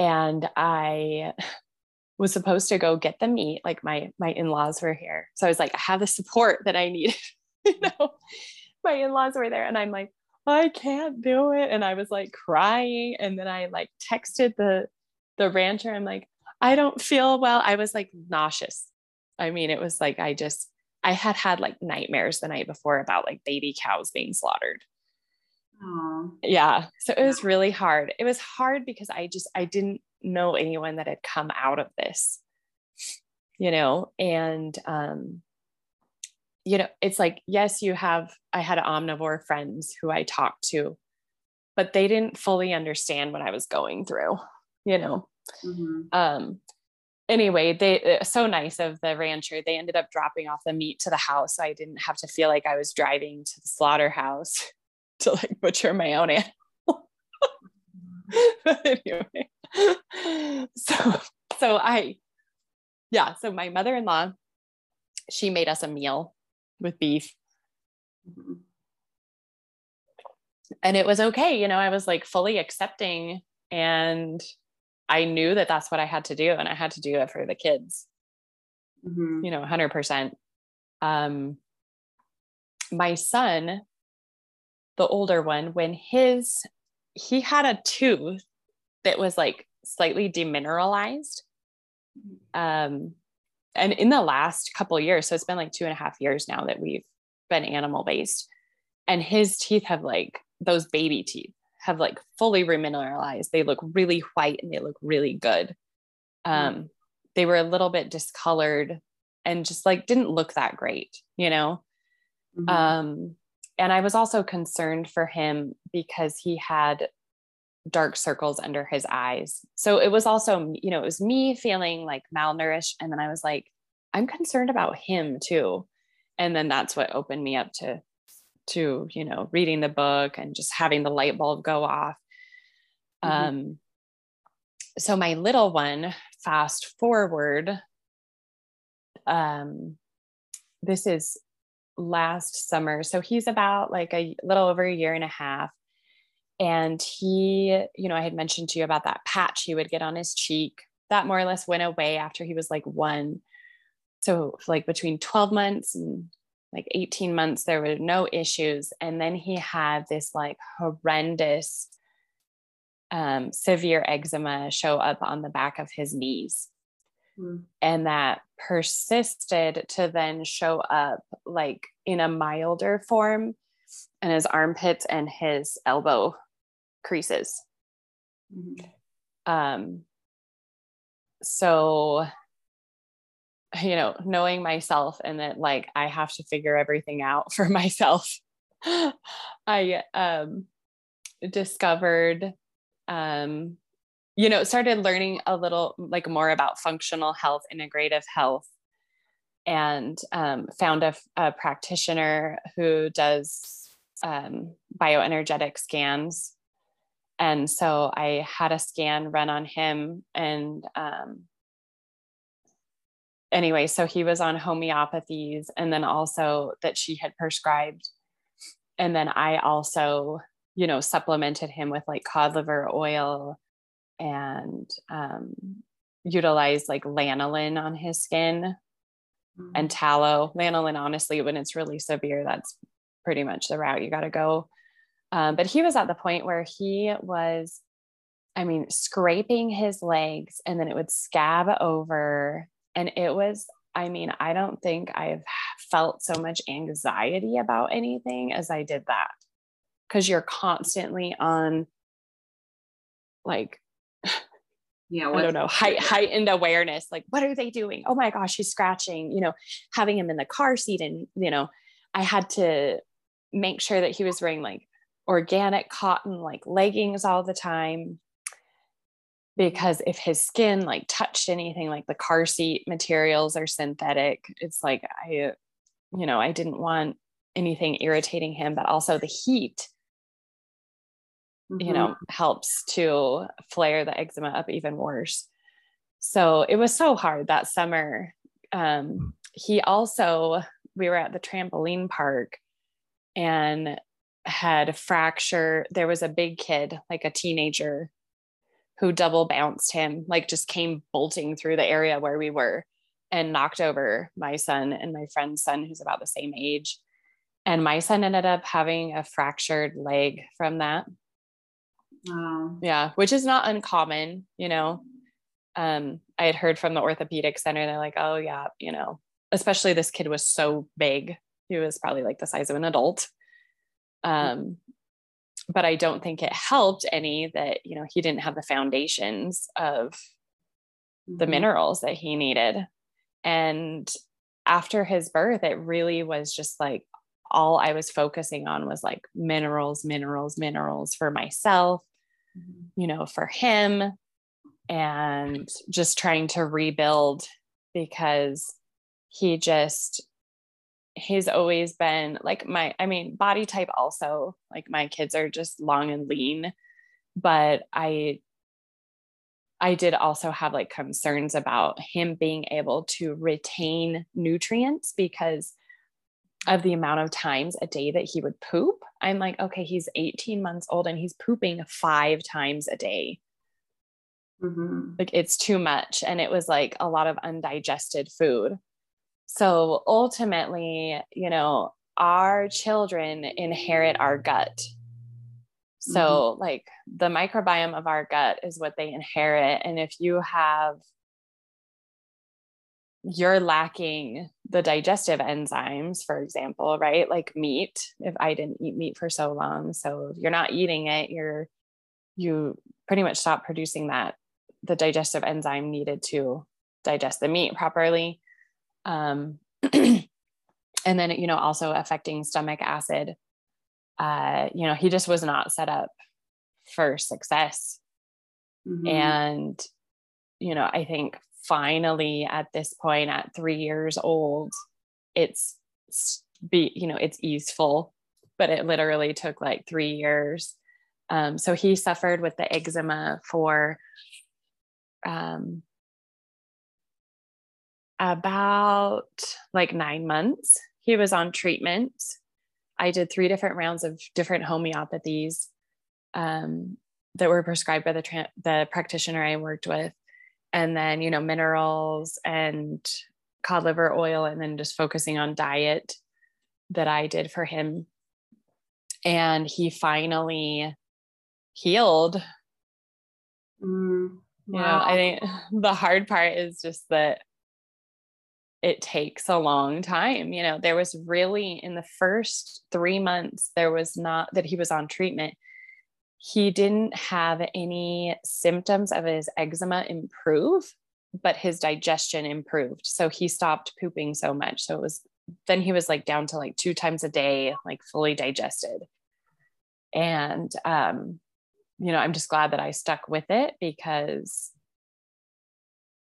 and I (laughs) was supposed to go get the meat. Like my my in-laws were here, so I was like, I have the support that I need. (laughs) you know, my in-laws were there, and I'm like, I can't do it, and I was like crying, and then I like texted the the rancher. I'm like, I don't feel well. I was like nauseous. I mean, it was like I just I had had like nightmares the night before about like baby cows being slaughtered. Yeah. So it was really hard. It was hard because I just I didn't know anyone that had come out of this. You know, and um you know, it's like yes, you have I had omnivore friends who I talked to, but they didn't fully understand what I was going through, you know. Mm-hmm. Um anyway, they uh, so nice of the rancher. They ended up dropping off the meat to the house so I didn't have to feel like I was driving to the slaughterhouse to like butcher my own animal. (laughs) but anyway, so so I, yeah. So my mother-in-law, she made us a meal with beef. And it was okay, you know. I was like fully accepting, and I knew that that's what I had to do, and I had to do it for the kids. Mm-hmm. You know, hundred percent. Um, my son the older one, when his he had a tooth that was like slightly demineralized. Um, and in the last couple years, so it's been like two and a half years now that we've been animal based, and his teeth have like those baby teeth have like fully remineralized. They look really white and they look really good. Um, mm. They were a little bit discolored and just like didn't look that great, you know. Mm-hmm. Um, and I was also concerned for him because he had dark circles under his eyes. So it was also, you know, it was me feeling like malnourished. And then I was like, I'm concerned about him too. And then that's what opened me up to to you know reading the book and just having the light bulb go off mm-hmm. um so my little one fast forward um this is last summer. So he's about like a little over a year and a half. And he you know i had mentioned to you about that patch he would get on his cheek. That more or less went away after he was like one. So like between 12 months and like 18 months there were no issues. And then he had this like horrendous um, severe eczema show up on the back of his knees mm. and that persisted to then show up like in a milder form in his armpits and his elbow creases mm-hmm. um so you know knowing myself and that like i have to figure everything out (laughs) for myself i um discovered um you know started learning a little like more about functional health integrative health and um, found a, a, practitioner who does um, bioenergetic scans and so i had a scan run on him and um, anyway, so he was on homeopathies and then also that she had prescribed. And then I also, you know, supplemented him with like cod liver oil and um, utilized like lanolin on his skin mm-hmm. and tallow. Lanolin, honestly, when it's really severe, that's pretty much the route you got to go. Um, but he was at the point where he was, I mean, scraping his legs and then it would scab over and it was, I mean, I don't think I've felt so much anxiety about anything as I did that. Cause you're constantly on like, yeah, I don't know, height, heightened awareness. Like, what are they doing? Oh my gosh, he's scratching, you know, having him in the car seat. And, you know, I had to make sure that he was wearing like organic cotton, like leggings all the time because if his skin like touched anything like the car seat materials are synthetic it's like i you know i didn't want anything irritating him but also the heat mm-hmm. you know mm-hmm. helps to flare the eczema up even worse so it was so hard that summer um, he also we were at the trampoline park and had a fracture there was a big kid like a teenager who double bounced him, like just came bolting through the area where we were and knocked over my son and my friend's son, who's about the same age. And my son ended up having a fractured leg from that. Wow. Yeah, which is not uncommon, you know. Um, I had heard from the orthopedic center, they're like, oh, yeah, you know, especially this kid was so big. He was probably like the size of an adult. Um, but I don't think it helped any that, you know, he didn't have the foundations of the mm-hmm. minerals that he needed. And after his birth, it really was just like all I was focusing on was like minerals, minerals, minerals for myself. Mm-hmm. you know, for him, and just trying to rebuild because he just he's always been like my i mean body type also like my kids are just long and lean but i i did also have like concerns about him being able to retain nutrients because of the amount of times a day that he would poop i'm like okay he's 18 months old and he's pooping five times a day mm-hmm. like it's too much and it was like a lot of undigested food so ultimately, you know, our children inherit our gut. So, mm-hmm. like the microbiome of our gut is what they inherit. And if you have, you're lacking the digestive enzymes, for example, right? Like meat, if I didn't eat meat for so long. So, you're not eating it, you're, you pretty much stop producing that, the digestive enzyme needed to digest the meat properly um, (clears throat) and then you know also affecting stomach acid uh, you know he just was not set up for success mm-hmm. and you know i think finally at this point at three years old it's be you know it's easeful but it literally took like three years. Um, so he suffered with the eczema for um, about like nine months. He was on treatment. I did three different rounds of different homeopathies um, that were prescribed by the tra- the practitioner I worked with, and then you know minerals and cod liver oil, and then just focusing on diet that I did for him. And he finally healed. Mm, wow. You know, I think (laughs) the hard part is just that it takes a long time. You know, there was really in the first three months, there was not that he was on treatment. He didn't have any symptoms of his eczema improve, but his digestion improved. So he stopped pooping so much. So it was then he was like down to like two times a day, like fully digested. And um, you know, I'm just glad that I stuck with it because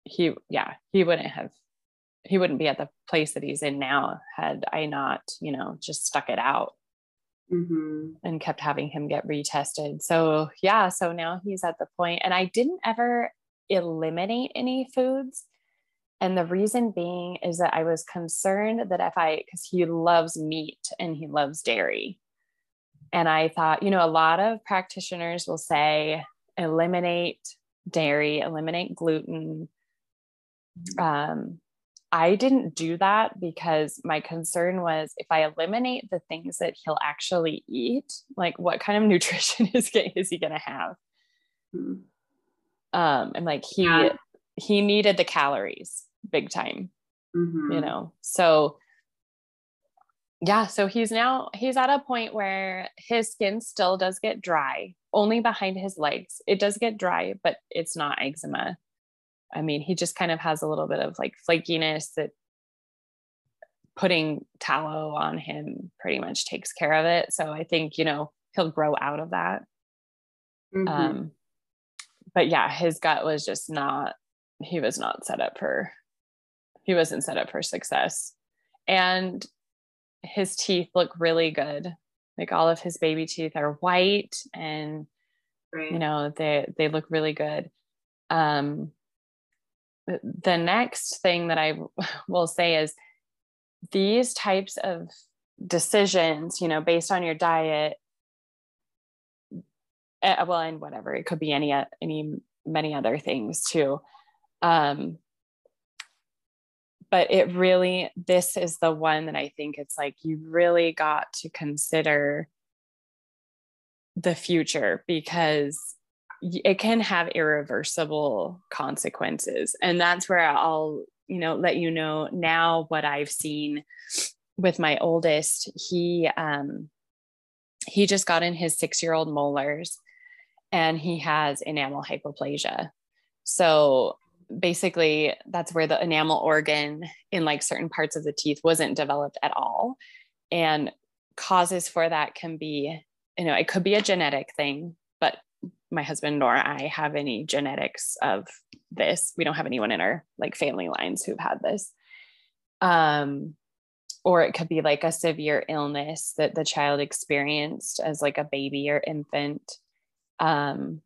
he, yeah, he wouldn't have, he wouldn't be at the place that he's in now had I not, you know, just stuck it out. Mm-hmm. and kept having him get retested. So, yeah, so now he's at the point, and I didn't ever eliminate any foods. And the reason being is that I was concerned that if I, because he loves meat and he loves dairy. And I thought, you know, a lot of practitioners will say eliminate dairy, eliminate gluten. Um, I didn't do that because my concern was if I eliminate the things that he'll actually eat, like what kind of (laughs) nutrition is, is he going to have? Mm-hmm. Um, and like he, yeah. he needed the calories big time, mm-hmm. you know? So yeah, so he's now he's at a point where his skin still does get dry, only behind his legs. It does get dry, but it's not eczema. I mean, he just kind of has a little bit of like flakiness that putting tallow on him pretty much takes care of it. So I think, you know, he'll grow out of that. Mm-hmm. Um, but yeah, his gut was just not, he was not set up for, he wasn't set up for success. And his teeth look really good. Like all of his baby teeth are white and right. you know, they they look really good. Um the next thing that I (laughs) will say is these types of decisions, you know, based on your diet, uh, well, and whatever it could be any any many other things too. Um, but it really this is the one that i think it's like you really got to consider the future because it can have irreversible consequences and that's where i'll you know let you know now what i've seen with my oldest. He um he just got in his 6 year old molars and he has enamel hypoplasia. So basically that's where the enamel organ in like certain parts of the teeth wasn't developed at all and causes for that can be you know it could be a genetic thing my husband nor i have any genetics of this we don't have anyone in our like family lines who've had this um or it could be like a severe illness that the child experienced as like a baby or infant um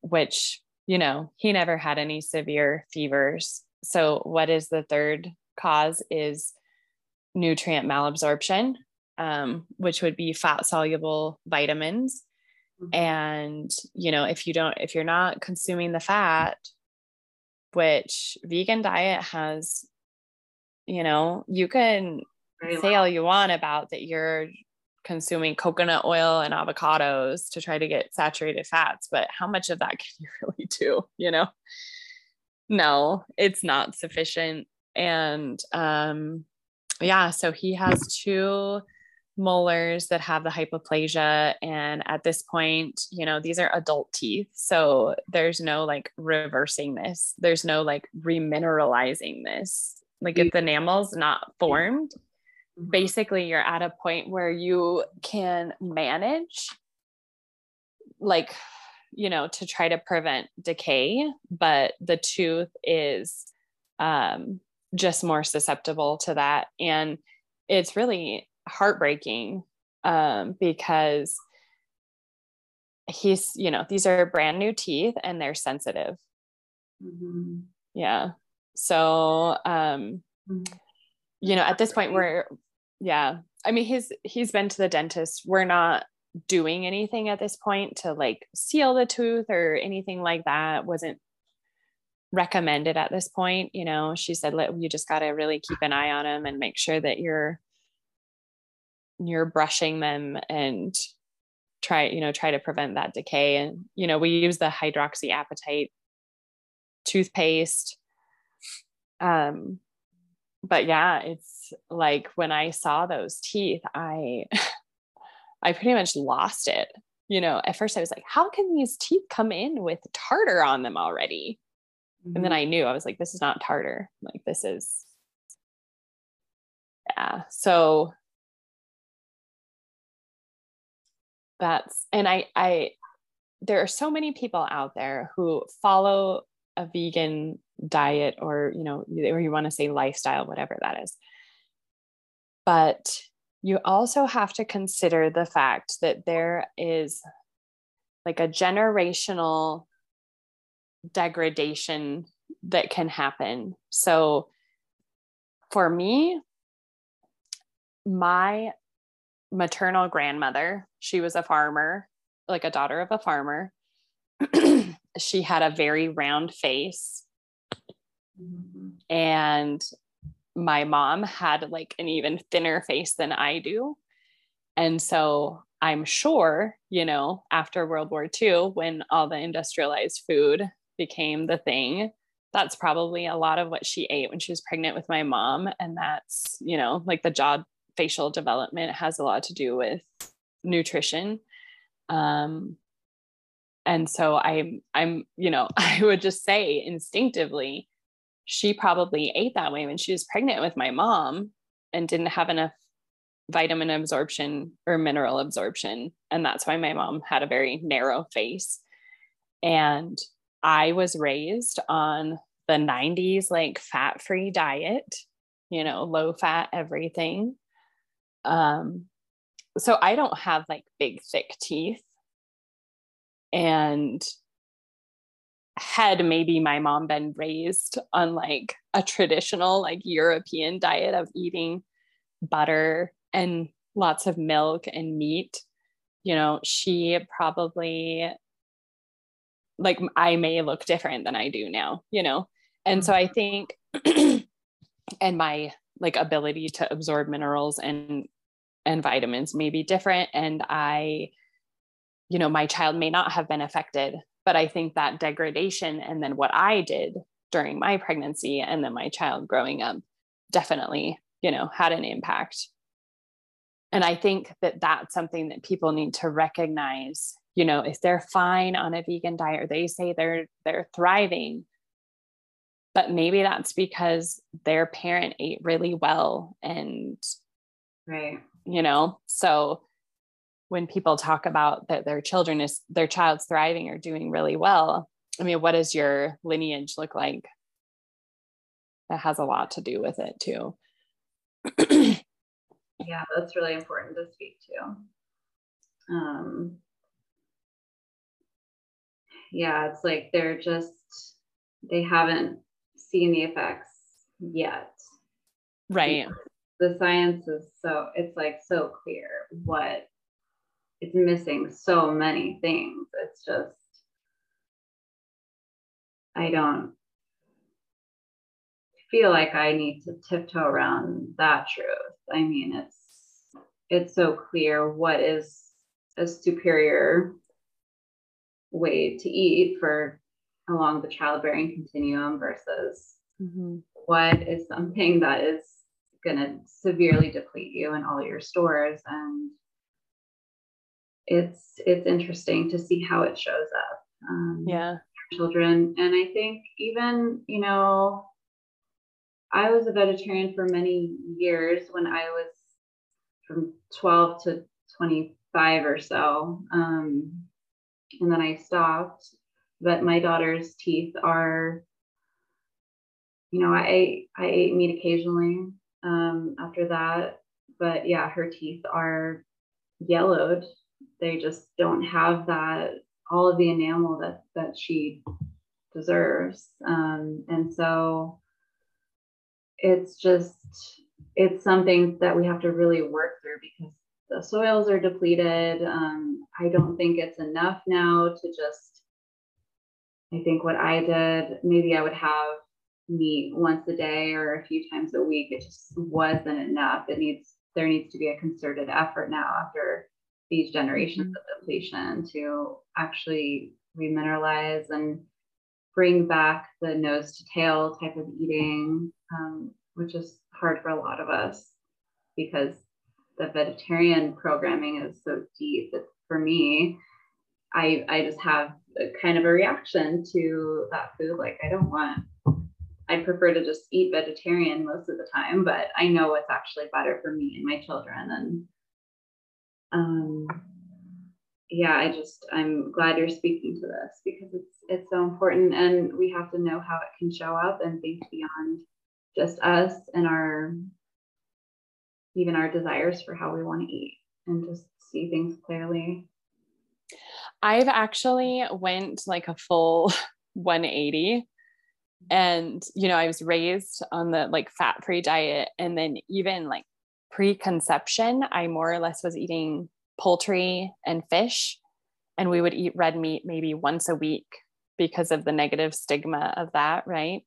which you know, he never had any severe fevers. So, what is the third cause is nutrient malabsorption, um, which would be fat soluble vitamins. Mm-hmm. And, you know, if you don't, if you're not consuming the fat, which vegan diet has, you know, you can Very say all you want about that you're consuming coconut oil and avocados to try to get saturated fats but how much of that (laughs) can you really do you know? No it's not sufficient. And um yeah so he has two molars that have the hypoplasia and at this point you know these are adult teeth so there's no like reversing this. There's no like remineralizing this. Like if the enamel's not formed Mm-hmm. basically you're at a point where you can manage like you know to try to prevent decay but the tooth is um, just more susceptible to that. And it's really heartbreaking um, because he's, you know, these are brand new teeth and they're sensitive. Mm-hmm. Yeah. So, um, mm-hmm. you know, at this point, we're, yeah. I mean, he's he's been to the dentist. We're not doing anything at this point to like seal the tooth or anything like that. Wasn't recommended at this point. You know, she said, you just got to really keep an eye on him and make sure that you're you're brushing them and try you know try to prevent that decay and you know we use the hydroxyapatite toothpaste um but yeah it's like when i saw those teeth i (laughs) i pretty much lost it you know at first i was like how can these teeth come in with tartar on them already Mm-hmm. And then mm-hmm. I knew I was like, this is not tartar. Like this is yeah. So that's and I I there are so many people out there who follow a vegan diet or you know or you want to say lifestyle whatever that is but you also have to consider the fact that there is like a generational degradation that can happen. So for me, my maternal grandmother, she was a farmer, like a daughter of a farmer. (clears throat) she had a very round face. Mm-hmm. And my mom had like an even thinner face than I do. And so I'm sure, you know, after World War II, when all the industrialized food became the thing that's probably a lot of what she ate when she was pregnant with my mom and that's you know like the jaw facial development has a lot to do with nutrition. Um and so i'm i'm you know (laughs) i would just say instinctively she probably ate that way when she was pregnant with my mom and didn't have enough vitamin absorption or mineral absorption. And that's why my mom had a very narrow face. And I was raised on the 90s, like fat free diet, you know, low fat everything. Um, so I don't have like big, thick teeth. And had maybe my mom been raised on like a traditional, like European diet of eating butter and lots of milk and meat, you know, she probably like I may look different than I do now, you know? And so I mm-hmm. think, (clears throat) and my like ability to absorb minerals and and vitamins may be different and i you know my child may not have been affected but i think that degradation and then what i did during my pregnancy and then my child growing up definitely you know had an impact. And i think that that's something that people need to recognize. You know if they're fine on a vegan diet or they say they're they're thriving but maybe that's because their parent ate really well and right you know so when people talk about that their children is their child's thriving or doing really well i mean what does your lineage look like that has a lot to do with it too (clears throat) yeah that's really important to speak to um yeah, it's like they're just, they haven't seen the effects yet. Right. The science is so, it's like so clear what it's missing so many things. It's just, I don't feel like I need to tiptoe around that truth. I mean, it's it's so clear what is a superior way to eat for along the childbearing continuum versus mm-hmm. what is something that is going to severely deplete you and all your stores. And it's it's interesting to see how it shows up um, yeah. children. And i think even you know i was a vegetarian for many years when i was from 12 to 25 or so um, and then I stopped. But my daughter's teeth are, you know, I ate I ate meat occasionally um, after that, but yeah, her teeth are yellowed. They just don't have that all of the enamel that that she deserves. Um, and so it's just it's something that we have to really work through because the soils are depleted. Um, I don't think it's enough now to just. I think what I did, maybe I would have meat once a day or a few times a week. It just wasn't enough. It needs there needs to be a concerted effort now after these generations mm-hmm. of depletion to actually remineralize and bring back the nose to tail type of eating, um, which is hard for a lot of us because the vegetarian programming is so deep that for me, I I just have a kind of a reaction to that food. Like I don't want I'd prefer to just eat vegetarian most of the time, but I know what's actually better for me and my children. And um, yeah, I just I'm glad you're speaking to this because it's it's so important, and we have to know how it can show up and think beyond just us and our even our desires for how we want to eat and just see things clearly. I've actually went like a full (laughs) 180 and you know i was raised on the like fat free diet and then even like preconception i more or less was eating poultry and fish and we would eat red meat maybe once a week because of the negative stigma of that right?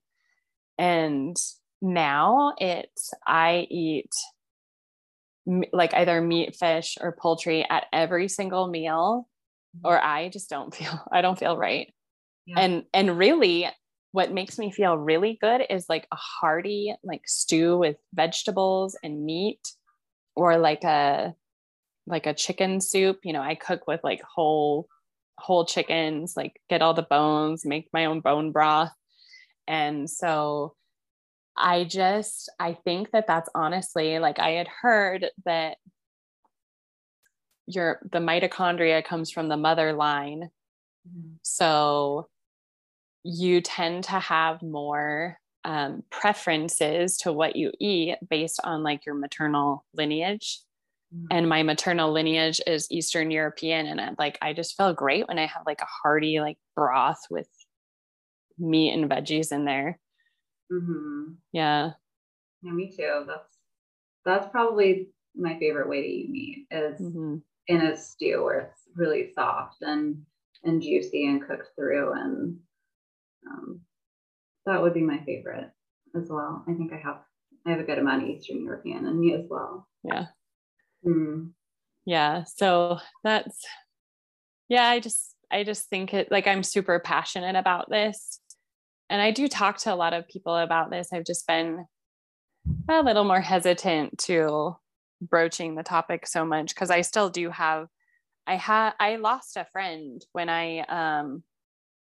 And now it's i eat like either meat fish or poultry at every single meal mm-hmm. or i just don't (laughs) feel i don't feel right. Yeah. and and really what makes me feel really good is like a hearty like stew with vegetables and meat or like a like a chicken soup. You know i cook with like whole whole chickens like get all the bones make my own bone broth. And so i just i think that that's honestly like i had heard that your the mitochondria comes from the mother line. Mm-hmm. so you tend to have more um, preferences to what you eat based on like your maternal lineage. Mm-hmm. And my maternal lineage is Eastern European. And I, like, I just feel great when I have like a hearty, like broth with meat and veggies in there. Mm-hmm. Yeah. Yeah, me too. That's, that's probably my favorite way to eat meat is mm-hmm. in a stew where it's really soft and, and juicy and cooked through and um, that would be my favorite as well. I think I have I have a good amount of Eastern European in me as well. Yeah. Mm. Yeah. So that's yeah, I just I just think it like I'm super passionate about this. And I do talk to a lot of people about this. I've just been a little more hesitant to broaching the topic so much because I still do have I had I lost a friend when I um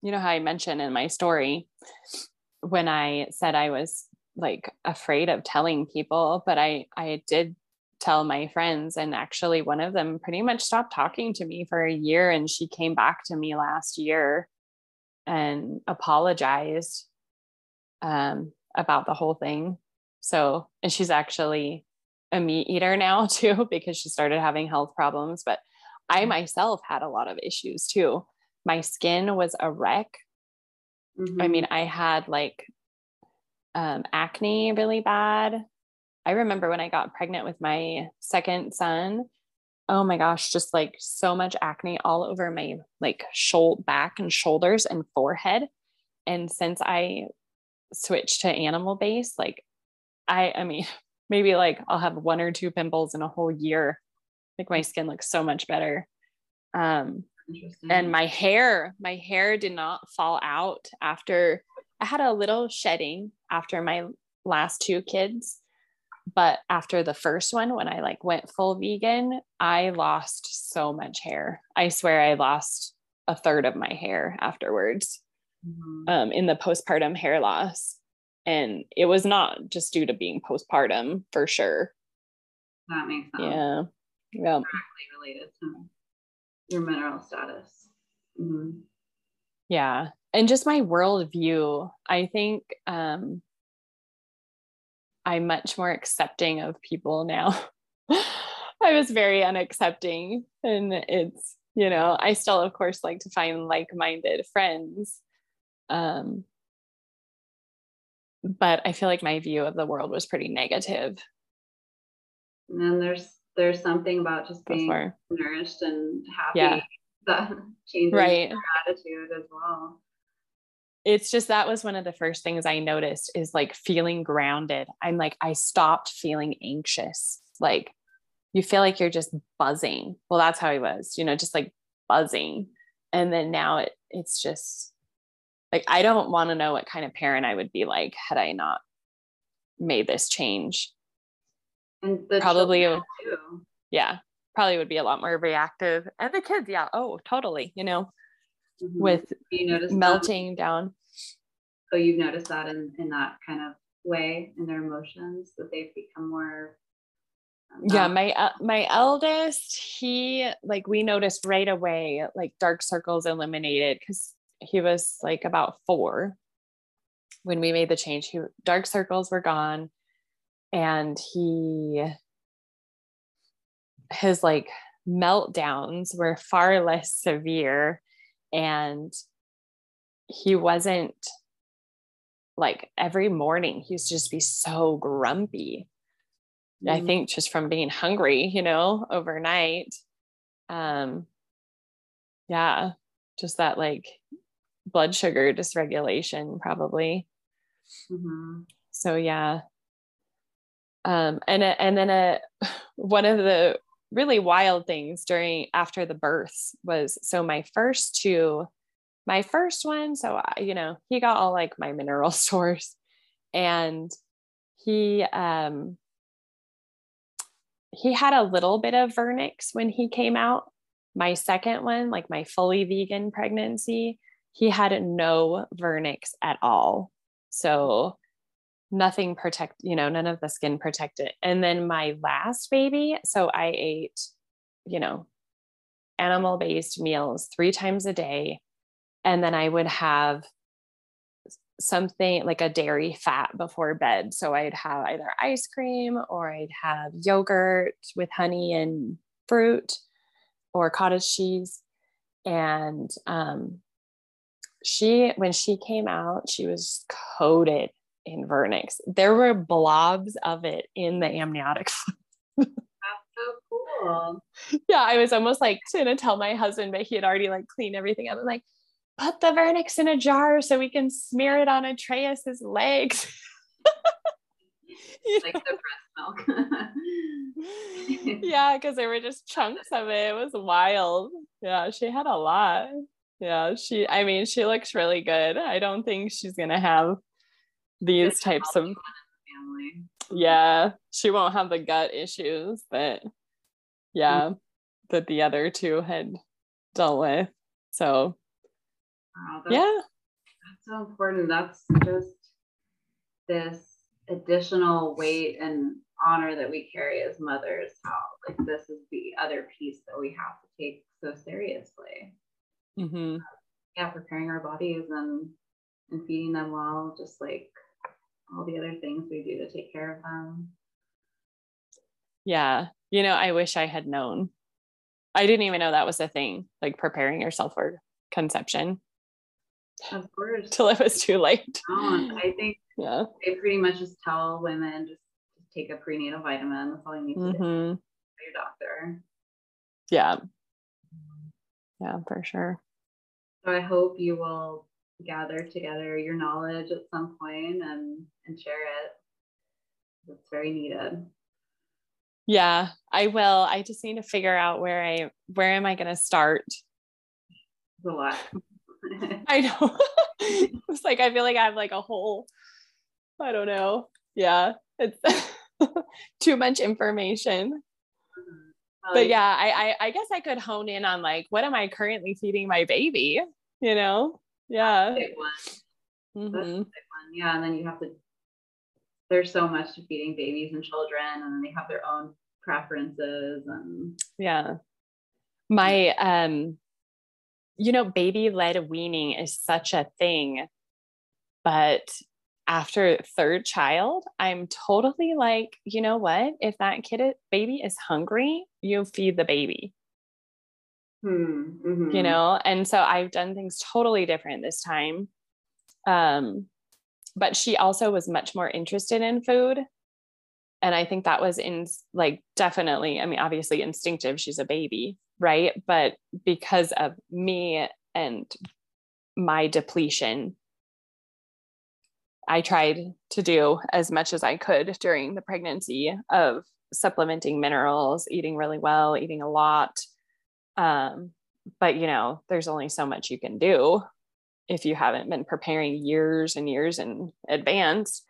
you know how I mentioned in my story when I said I was like afraid of telling people, but I I did tell my friends and actually one of them pretty much stopped talking to me for a year and she came back to me last year and apologized um, about the whole thing. So, and she's actually a meat eater now (laughs) too because she started having health problems, but I mm. myself had a lot of issues too my skin was a wreck. Mm-hmm. I mean, I had like um, acne really bad. I remember when I got pregnant with my second son. Oh my gosh, just like so much acne all over my like shoulder back and shoulders and forehead. And since I switched to animal based, like I I mean, (laughs) maybe like I'll have one or two pimples in a whole year. Like my skin looks so much better. Um, and my hair my hair did not fall out after i had a little shedding after my last two kids but after the first one when i like went full vegan i lost so much hair. I swear i lost a third of my hair afterwards mm-hmm. um, in the postpartum hair loss. And it was not just due to being postpartum for sure. That makes sense. Yeah. Yeah directly related to your mineral status. Mm-hmm. Yeah. And just my worldview. I think um, I'm much more accepting of people now. (laughs) I was very unaccepting. And it's, you know, I still, of course, like to find like minded friends. Um, but I feel like my view of the world was pretty negative. And then there's there's something about just being Before. nourished and happy yeah. that (laughs) changes right. your attitude as well. It's just that was one of the first things I noticed is like feeling grounded. I'm like, I stopped feeling anxious. Like you feel like you're just buzzing. Well, that's how I was, you know, just like buzzing. And then now it it's just like I don't want to know what kind of parent I would be like had I not made this change. And probably yeah, probably would be a lot more reactive. And the kids, yeah, oh, totally, you know, mm-hmm. with you melting that? down. So you've noticed that in, in that kind of way in their emotions that they've become more um, yeah my uh, my eldest he like we noticed right away like dark circles eliminated because he was like about four when we made the change he dark circles were gone and he his like meltdowns were far less severe and he wasn't like every morning he used to just be so grumpy mm. i think just from being hungry you know overnight um yeah just that like blood sugar dysregulation probably mm-hmm. so yeah um and and then a (sighs) one of the really wild things during after the births was so my first two my first one so I, you know he got all like my mineral (laughs) stores and he um he had a little bit of vernix when he came out. My second one like my fully vegan pregnancy he had no vernix at all. So nothing protect you know none of the skin protected and then my last baby so i ate you know animal based meals three times a day. And then i would have something like a dairy fat before bed. So i'd have either ice cream or i'd have yogurt with honey and fruit or cottage cheese. And um, she when she came out she was coated in vernix. There were blobs of it in the amniotic (laughs) That's so cool. Yeah, I was almost like gonna tell my husband, but he had already like cleaned everything up. I'm like, put the vernix in a jar so we can smear it on Atreus's legs. (laughs) like the breast milk. (laughs) yeah, because there were just chunks of it. It was wild. Yeah, she had a lot. Yeah, she I mean, she looks really good. I don't think she's gonna have these types of yeah she won't have the gut issues that yeah mm-hmm. that the other two had dealt with. So wow, that's, yeah. that's so important. That's just this additional weight and honor that we carry as mothers how like this is the other piece that we have to take so seriously. Mm-hmm. yeah preparing our bodies and and feeding them well just like all the other things we do to take care of them. Yeah. You know, I wish I had known. I didn't even know that was a thing, like preparing yourself for conception. Of (laughs) course. Till it was too late. I think yeah. they pretty much just tell women just, take a prenatal vitamin. That's all you need to mm-hmm. do. Your doctor. Yeah. Yeah, for sure. So I hope you will gather together your knowledge at some point and and share it. It's very needed. Yeah, I will. I just need to figure out where I where am I going to start. It's a lot. I know. (laughs) it's like I feel like I have like a whole I don't know. Yeah, it's (laughs) too much information. Mm-hmm. But yeah, I, I I guess I could hone in on like what am I currently feeding my baby, you know? Yeah. One. Mm-hmm. Big one. Yeah. And then you have to, there's so much to feeding babies and children, and they have their own preferences and yeah. My um you know, baby led weaning is such a thing, but after third child, I'm totally like, you know what? If that kid baby is hungry, you feed the baby. Hmm, mm-hmm. You know, and so I've done things totally different this time. Um, but she also was much more interested in food. And I think that was in like definitely, I mean, obviously instinctive. She's a baby, right? But because of me and my depletion, I tried to do as much as I could during the pregnancy of supplementing minerals, eating really well, eating a lot. Um, but you know, there's only so much you can do if you haven't been preparing years and years in advance.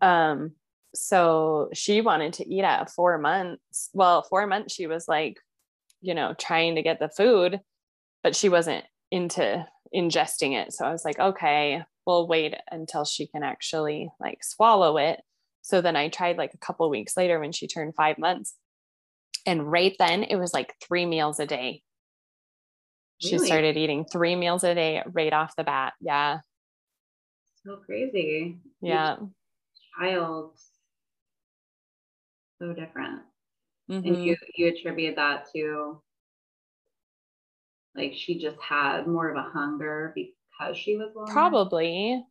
Um, so she wanted to eat at four months. Well, four months, she was like, you know, trying to get the food, but she wasn't into ingesting it. So I was like, okay, we'll wait until she can actually like swallow it. So then I tried like a couple weeks later when she turned five months. And right then it was like three meals a day. Really? She started eating three meals a day right off the bat. Yeah. So crazy. Yeah. child so different. Mm-hmm. And you you attribute that to like she just had more of a hunger because she was lonely? Probably.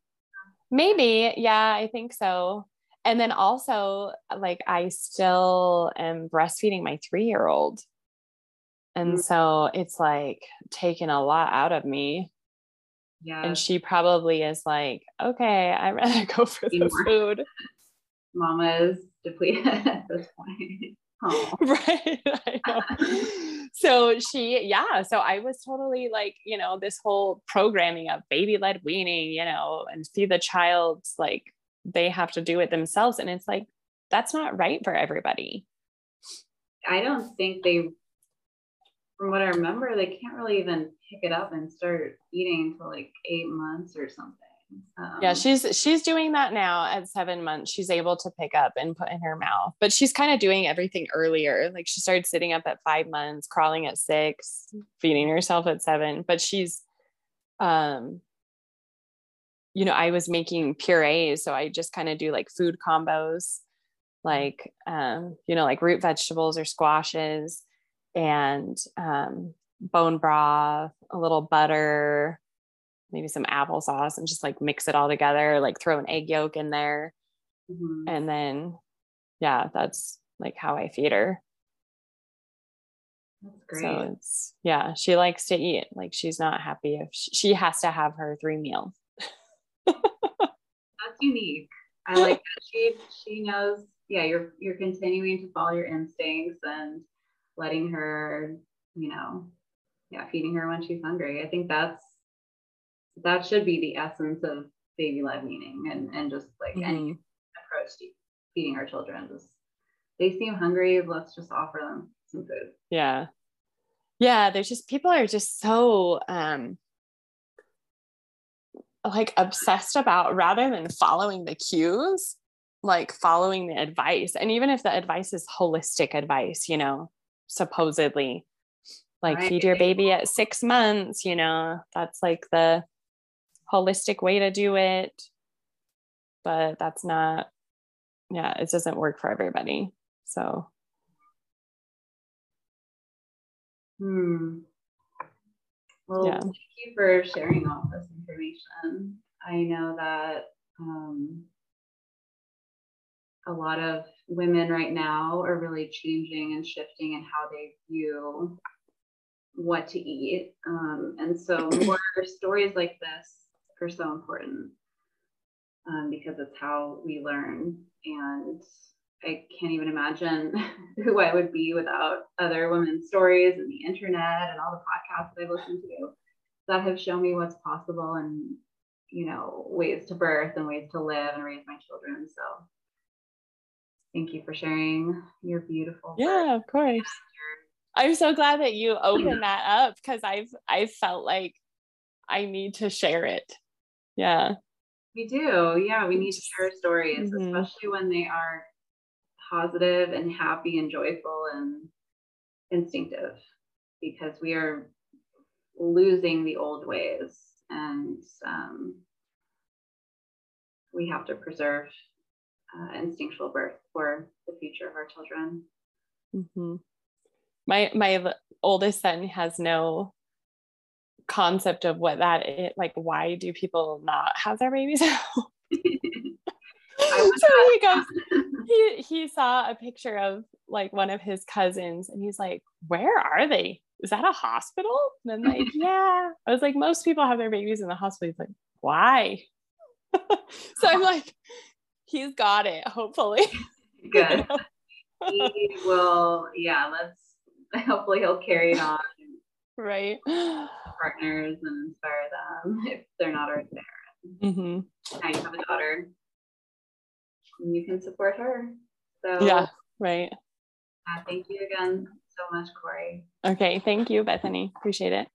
Maybe. Yeah, I think so. And then also, like, I still am breastfeeding my three year old. And mm-hmm. so it's like taking a lot out of me. Yeah. And she probably is like, okay, I'd rather (laughs) go for the food. (laughs) Mama's depleted (laughs) at this point. right. so she, yeah. So I was totally like, you know, this whole programming of baby led weaning, you know, and see the child's like they have to do it themselves. And it's like, that's not right for everybody. I don't think they, from what I remember, they can't really even pick it up and start eating until like eight months or something. Um, yeah, she's she's doing that now at seven months. She's able to pick up and put in her mouth, but she's kind of doing everything earlier. Like she started sitting up at five months, crawling at six, feeding herself at seven. But she's, um, you know, I was making purees, so I just kind of do like food combos, like um, you know, like root vegetables or squashes, and um, bone broth, a little butter, maybe some applesauce and just like mix it all together, like throw an egg yolk in there. Mm-hmm. And then, yeah, that's like how I feed her. That's great. So it's, yeah, she likes to eat. Like she's not happy if she, she has to have her three meals. (laughs) that's unique. I like that she she knows, yeah, you're you're continuing to follow your instincts and letting her, you know, yeah, feeding her when she's hungry. I think that's that should be the essence of baby led weaning and, and just like mm-hmm. any approach to feeding our children. Just they seem hungry, let's just offer them some food. Yeah. Yeah. There's just people are just so um like obsessed about rather than following the cues, like following the advice. And even if the advice is holistic advice, you know, supposedly like right. feed your baby at six months, you know, that's like the holistic way to do it but that's not yeah it doesn't work for everybody so hmm well yeah. thank you for sharing all this information i know that um, a lot of women right now are really changing and shifting in how they view what to eat. Um, and so (clears throat) more stories like this are so important um, because it's how we learn. And I can't even imagine (laughs) who I would be without other women's stories and the internet and all the podcasts that I've listened to that have shown me what's possible and you know ways to birth and ways to live and raise my children. So thank you for sharing your beautiful. Yeah, of course. I'm so glad that you opened that up because I've I felt like I need to share it yeah we do yeah we need to share stories mm-hmm. especially when they are positive and happy and joyful and instinctive because we are losing the old ways and um, we have to preserve uh, instinctual birth for the future of our children. Mm-hmm. My my oldest son has no concept of what that is. Like, why do people not have their babies? (laughs) so he goes, (laughs) he he saw a picture of like one of his cousins, and he's like, "Where are they? Is that a hospital?" And I'm like, (laughs) "Yeah." I was like, "Most people have their babies in the hospital." He's like, "Why?" so I'm like, "He's got it." Hopefully, (laughs) good. (laughs) he will. Yeah, let's. Hopefully, he'll carry it on. Right. Partners and inspire them (laughs) if they're not already there. Mm-hmm. Now you have a daughter and you can support her. So yeah, right. Uh, thank you again so much, Corie. Okay, thank you, Bethany. Appreciate it.